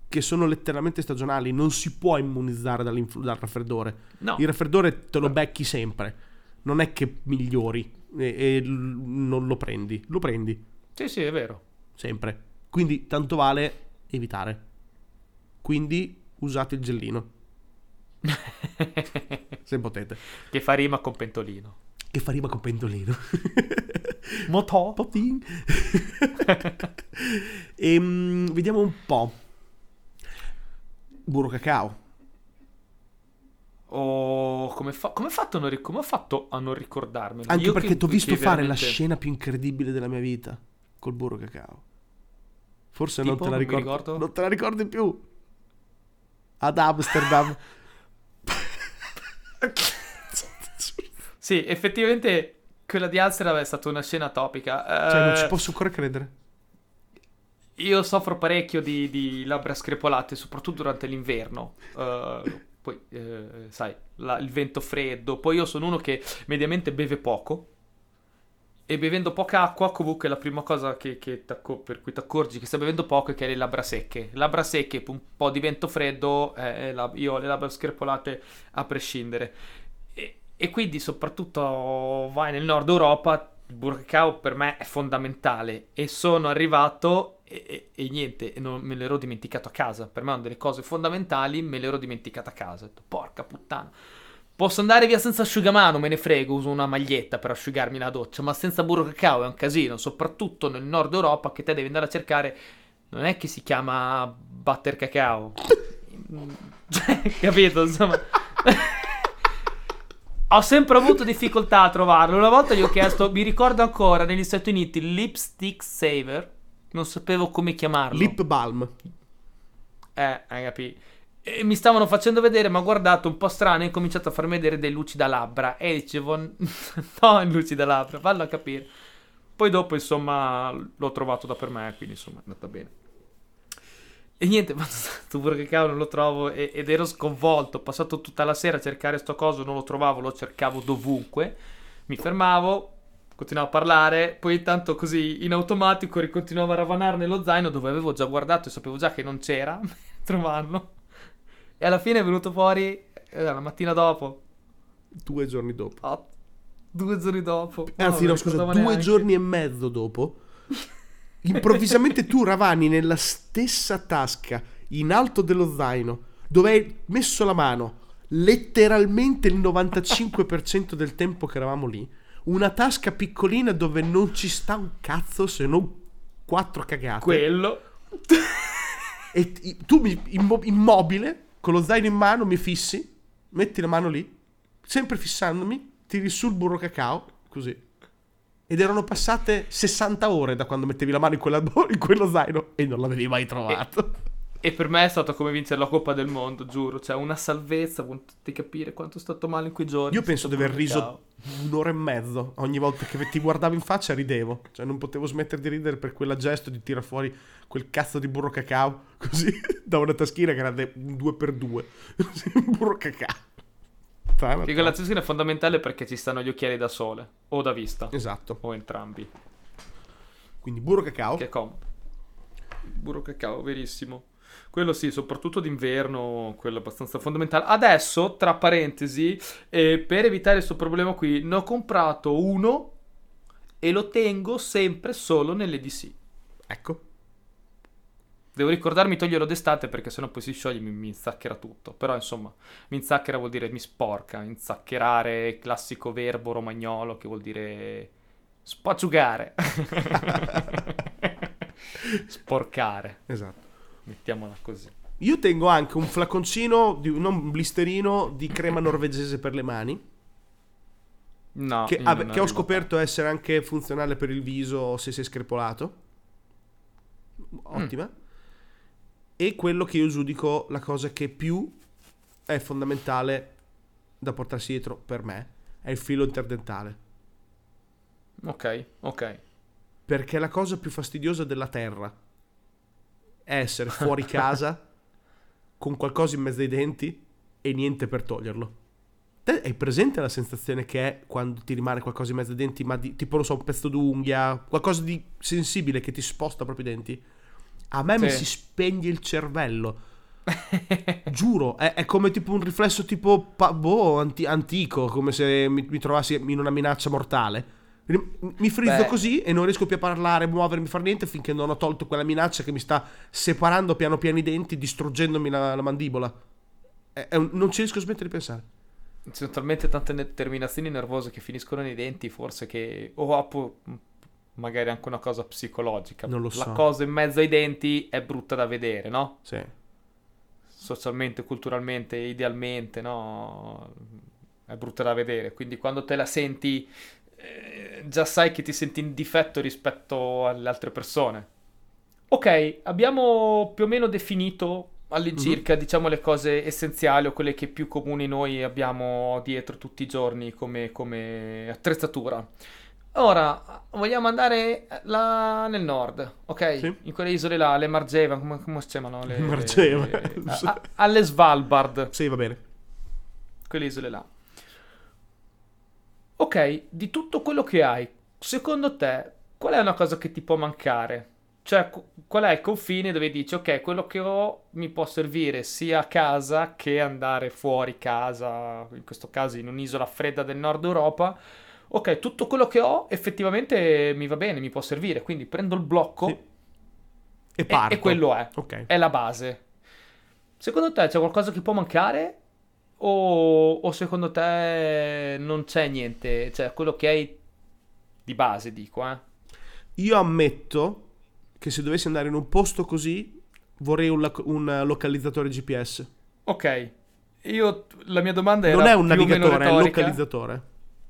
che sono letteralmente stagionali, non si può immunizzare dal raffreddore. No, Il raffreddore te lo becchi sempre, non è che migliori e, e l- non lo prendi, lo prendi sì, sì, è vero. sempre. Quindi tanto vale evitare. Quindi usate il gellino, *laughs* se potete. che fa rima con pentolino. E fa rima con pendolino. *laughs* Motò. Potin. *laughs* Ehm, vediamo un po'. Burro cacao. Oh, come, fa- come, fatto non ric- come ho fatto a non ricordarmelo? Anche Io perché che- ti ho visto che fare la veramente- scena più incredibile della mia vita col burro cacao. Forse non Tipo? te la Non mi ricordi. ricordo. Non te la ricordi più. Ad Amsterdam. Sì, effettivamente quella di Amsterdam è stata una scena topica. cioè, non Eh, ci posso ancora credere. Io soffro parecchio di, di labbra screpolate, soprattutto durante l'inverno. Eh, poi, eh, sai, la- il vento freddo. Poi io sono uno che mediamente beve poco. E bevendo poca acqua, comunque la prima cosa che, che per cui ti accorgi che stai bevendo poco è che hai le labbra secche. Labbra secche, un po' di vento freddo, eh, la- io ho le labbra screpolate a prescindere. E, e quindi, soprattutto, vai nel nord Europa, il burro cacao per me è fondamentale. E sono arrivato e, e- e niente, non- me l'ero dimenticato a casa. Per me è una delle cose fondamentali, me l'ero dimenticato a casa. Porca puttana. Posso andare via senza asciugamano, me ne frego, uso una maglietta per asciugarmi la doccia, ma senza burro cacao è un casino, soprattutto nel nord Europa che te devi andare a cercare. Non è che si chiama butter cacao. *laughs* Cioè, capito, insomma. Ho sempre avuto difficoltà a trovarlo. Una volta gli ho chiesto, mi ricordo ancora, negli Stati Uniti, lipstick saver. Non sapevo come chiamarlo. Lip balm. Eh, hai capito. E mi stavano facendo vedere, ma ho guardato un po' strano e ho cominciato a farmi vedere dei lucida labbra. E dicevo, *laughs* no, lucida labbra, fallo a capire. Poi dopo, insomma, l'ho trovato da per me, quindi insomma è andata bene. E niente, ma sto burro cacao non lo trovo e- ed ero sconvolto. Ho passato tutta la sera a cercare sto coso, non lo trovavo, lo cercavo dovunque. Mi fermavo, continuavo a parlare, poi intanto così in automatico ricontinuavo a ravanare nello zaino dove avevo già guardato e sapevo già che non c'era, *laughs* trovarlo. E alla fine è venuto fuori eh, la mattina dopo, Due giorni dopo. ah, due giorni dopo. Anzi, me no, lo scusa, due neanche. giorni e mezzo dopo. Improvvisamente tu ravani nella stessa tasca, in alto dello zaino, dove hai messo la mano, letteralmente il 95% del tempo che eravamo lì, una tasca piccolina dove non ci sta un cazzo se non quattro cagate. Quello. E tu immobile, con lo zaino in mano, mi fissi, metti la mano lì, sempre fissandomi, tiri sul burro cacao, così. Ed erano passate 60 ore da quando mettevi la mano in, quella- in quello zaino e non l'avevi mai trovato. E per me è stato come vincere la Coppa del Mondo, giuro. Cioè, una salvezza, di capire quanto è stato male in quei giorni. Io penso di aver riso un'ora e mezzo. Ogni volta che ti guardavo in faccia ridevo. Cioè non potevo smettere di ridere per quella gesto di tirar fuori quel cazzo di burro cacao *laughs* così da una taschina che era de- un 2x2. *laughs* un burro cacao. Tra Che quella taschina è fondamentale perché ci stanno gli occhiali da sole o da vista. Esatto. O entrambi. Quindi burro cacao. Che comodo. Burro cacao, verissimo. Quello sì, soprattutto d'inverno, quello è abbastanza fondamentale. Adesso, tra parentesi, eh, per evitare questo problema qui, ne ho comprato uno e lo tengo sempre solo nell'EDC. Ecco. Devo ricordarmi toglierlo d'estate perché sennò poi si scioglie e mi, mi inzacchera tutto. Però insomma, mi inzacchera vuol dire mi sporca. Inzaccherare, classico verbo romagnolo che vuol dire spacciugare. *laughs* Sporcare, Esatto. mettiamola così. Io tengo anche un flaconcino, di, non un blisterino di crema norvegese per le mani. No, Che, ah, che ho scoperto essere anche funzionale per il viso se sei screpolato. Ottima. E quello che io giudico la cosa che più è fondamentale da portarsi dietro per me è il filo interdentale. Ok, ok. Perché la cosa più fastidiosa della terra è essere fuori *laughs* casa con qualcosa in mezzo ai denti e niente per toglierlo. Te hai presente la sensazione che è quando ti rimane qualcosa in mezzo ai denti, ma di, tipo, non so, un pezzo d'unghia, qualcosa di sensibile che ti sposta proprio i denti? A me mi Sì. si spegne il cervello. *laughs* Giuro, è, è come tipo un riflesso tipo boh, anti- antico, come se mi, mi trovassi in una minaccia mortale. Mi frizzo Beh. così e non riesco più a parlare, muovermi, fare niente finché non ho tolto quella minaccia che mi sta separando piano piano i denti, distruggendomi la, la mandibola. È- è un- non ci riesco a smettere di pensare. Ci sono talmente tante terminazioni nervose che finiscono nei denti, forse che... O appo- magari anche una cosa psicologica. Non lo La so. cosa in mezzo ai denti è brutta da vedere, no? Sì. Socialmente, culturalmente, idealmente, no? È brutta da vedere. Quindi quando te la senti, eh, già sai che ti senti in difetto rispetto alle altre persone. Ok, abbiamo più o meno definito all'incirca, diciamo, le cose essenziali o quelle che più comuni noi abbiamo dietro tutti i giorni come, come attrezzatura. Ora, vogliamo andare là nel nord, ok? Sì. In quelle isole là, le Margeva, come, come si chiamano? Le, *laughs* Margeva, le- so. *laughs* a- alle Svalbard, Sì, va bene. quelle isole là. Ok, di tutto quello che hai, secondo te, qual è una cosa che ti può mancare? Cioè, qu- qual è il confine dove dici, ok, quello che ho mi può servire sia a casa che andare fuori casa, in questo caso in un'isola fredda del nord Europa. Ok, tutto quello che ho effettivamente mi va bene, mi può servire, quindi prendo il blocco Sì. E parto. e quello è, Ok. è la base. Secondo te c'è qualcosa che può mancare? O, o secondo te non c'è niente? Cioè, quello che hai di base, dico, eh. Io ammetto che se dovessi andare in un posto così vorrei un, un localizzatore GPS. Ok, io la mia domanda era Non è un navigatore, è un localizzatore.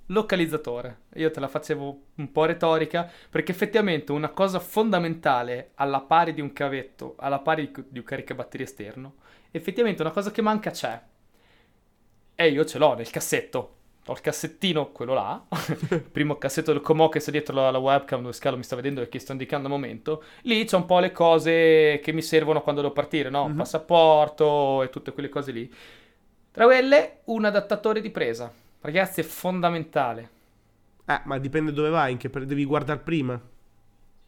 Localizzatore. Io te la facevo un po' retorica, perché effettivamente una cosa fondamentale alla pari di un cavetto, alla pari di un caricabatterie esterno, effettivamente una cosa che manca c'è. E io ce l'ho nel cassetto. Ho il cassettino, quello là, *laughs* primo cassetto del Comò che sta dietro la, webcam dove Scalo mi sta vedendo e che sto indicando al momento. Lì c'è un po' le cose che mi servono quando devo partire, no? Mhm. Passaporto e tutte quelle cose lì. Tra quelle, un adattatore di presa. Ragazzi, è fondamentale. Eh, ma dipende dove vai, in che per- devi guardare prima.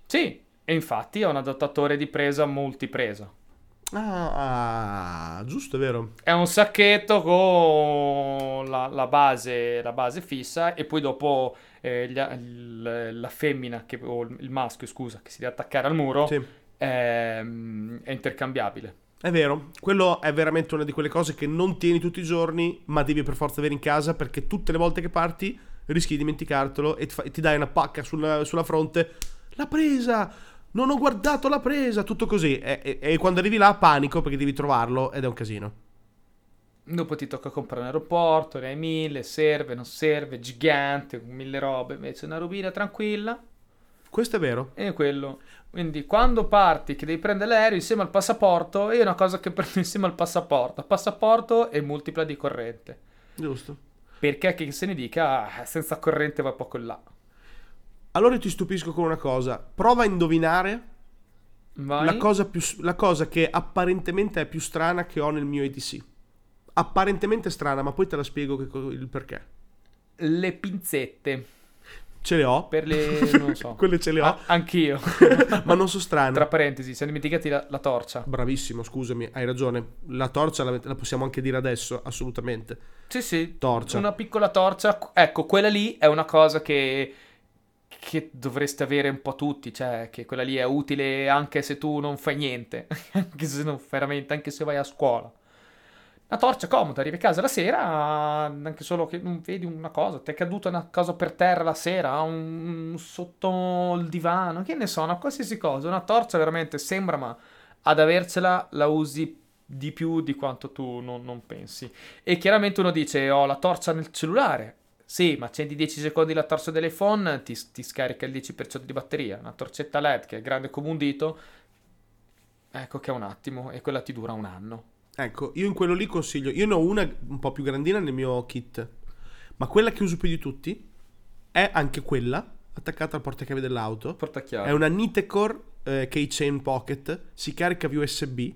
Sì, e infatti è un adattatore di presa multipresa. Ah, giusto, è vero. È un sacchetto con la, la base, la base fissa e poi dopo eh, gli- il- la femmina, che, o il maschio, scusa, che si deve attaccare al muro, Sì. è, è intercambiabile. È vero, quello è veramente una di quelle cose che non tieni tutti i giorni, ma devi per forza avere in casa perché tutte le volte che parti rischi di dimenticartelo e ti, fa- e ti dai una pacca sulla, sulla fronte. La presa! Non ho guardato la presa! Tutto così. E, e- e quando arrivi là panico perché devi trovarlo ed è un casino. Dopo ti tocca comprare un aeroporto, ne hai mille, serve, non serve, gigante, mille robe, invece una robina tranquilla. Questo è vero. E quello. Quindi quando parti che devi prendere l'aereo insieme al passaporto, io è una cosa che *laughs* prendo insieme al passaporto. Passaporto e multipla di corrente. Giusto. Perché che se ne dica, ah, senza corrente va poco in là. Allora io ti stupisco con una cosa. Prova a indovinare la cosa, più, la cosa che apparentemente è più strana che ho nel mio ETC. Apparentemente strana, ma poi te la spiego che il perché. Le pinzette. Ce le ho. Per le... non so. *laughs* Quelle ce le ho. Ah, anch'io. *laughs* ma non sono strane. Tra parentesi, siamo dimenticati la, la torcia. Bravissimo, scusami, hai ragione. La torcia la, la possiamo anche dire adesso, assolutamente. Sì, sì. Torcia. Una piccola torcia. Ecco, quella lì è una cosa che, che dovreste avere un po' tutti. Cioè, che quella lì è utile anche se tu non fai niente. *laughs* anche se non veramente, anche se vai a scuola. Una torcia comoda, arrivi a casa la sera, anche solo che non vedi una cosa, ti è caduta una cosa per terra la sera, un, sotto il divano, che ne so, una qualsiasi cosa. Una torcia veramente sembra, ma ad avercela la usi di più di quanto tu non, non pensi. E chiaramente uno dice: Ho la torcia nel cellulare. Sì, ma accendi 10 secondi la torcia dell'iPhone, ti, ti scarica il 10% di batteria. Una torcetta LED che è grande come un dito, ecco che è un attimo, e quella ti dura un anno. Ecco, io in quello lì consiglio. Io ne ho una un po' più grandina nel mio kit. Ma quella che uso più di tutti è anche quella attaccata al portachiavi dell'auto. Portachiavi. È una Nitecore eh, Keychain Pocket. Si carica via USB.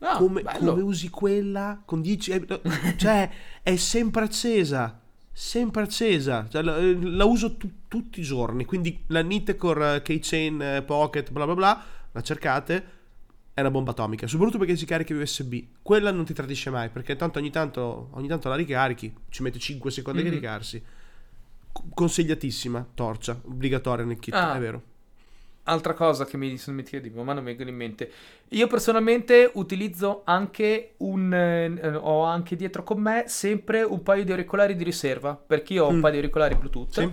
Ah, come, bello. come usi quella? Con 10. eh, no, *laughs* cioè, è sempre accesa. Sempre accesa. Cioè, la, la uso tu- tutti i giorni. Quindi la Nitecore eh, Keychain eh, Pocket, bla bla bla. la cercate, è una bomba atomica, soprattutto perché si carica USB. Quella non ti tradisce mai, perché tanto ogni tanto, ogni tanto la ricarichi, ci mette 5 secondi a Mhm. caricarsi. Consigliatissima, torcia, obbligatoria nel kit, Ah. è vero. Altra cosa che mi sono dimenticato di ma non mi vengono in mente. Io personalmente utilizzo anche un. eh, ho anche dietro con me sempre un paio di auricolari di riserva. Perché io ho un Mm. paio di auricolari Bluetooth. Sì.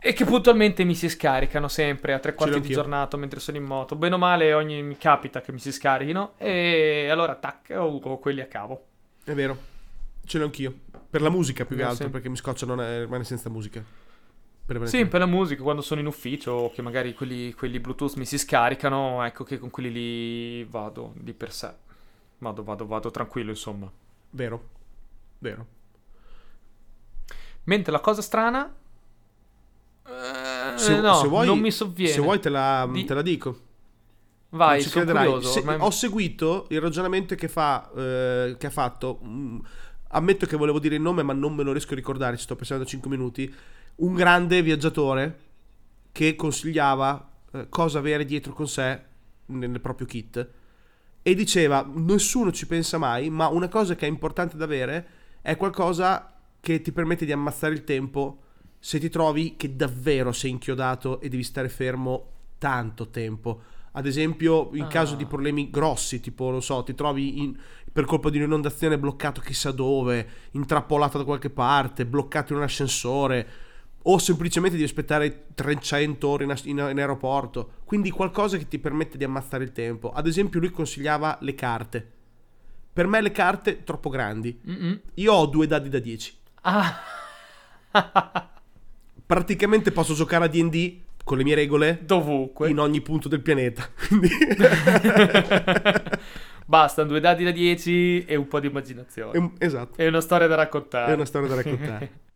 E che puntualmente mi si scaricano sempre a tre quarti di giornata mentre sono in moto. Bene o male, ogni, mi capita che mi si scarichino. E allora, tac, ho, ho quelli a cavo. È vero, ce l'ho anch'io. Per la musica più che Eh, altro, sì. perché mi scoccia non è- rimanere senza musica. Sì, per la musica, quando sono in ufficio, o che magari quelli, quelli Bluetooth mi si scaricano, ecco che con quelli lì vado di per sé. Vado, vado, vado tranquillo, insomma. Vero, vero. Mentre la cosa strana... eh, Se, no, se vuoi, non mi sovviene. Se vuoi te la, Di- te la dico. Vai, ci crederai. curioso. Se- ormai- Ho seguito il ragionamento che fa, eh, che ha fatto. mm, ammetto che volevo dire il nome, ma non me lo riesco a ricordare. Ci sto pensando da 5 minuti. Un grande viaggiatore che consigliava eh, cosa avere dietro con sé nel proprio kit. E diceva: Nessuno ci pensa mai, ma una cosa che è importante da avere è qualcosa che ti permette di ammazzare il tempo se ti trovi che davvero sei inchiodato e devi stare fermo tanto tempo. Ad esempio, in Ah. caso di problemi grossi, tipo, non so, ti trovi in- per colpa di un'inondazione bloccato chissà dove, intrappolato da qualche parte, bloccato in un ascensore, o semplicemente devi aspettare 300 ore in, as- in- in aeroporto. Quindi qualcosa che ti permette di ammazzare il tempo. Ad esempio, lui consigliava le carte. Per me le carte troppo grandi. Mm-mm. Io ho due dadi da 10. Ah. *laughs* Praticamente posso giocare a D&D con le mie regole Dovunque. in ogni punto del pianeta. *laughs* Quindi *laughs* Basta, due dadi da 10 e un po' di immaginazione. è esatto. E una storia da raccontare. È una storia da raccontare. *laughs*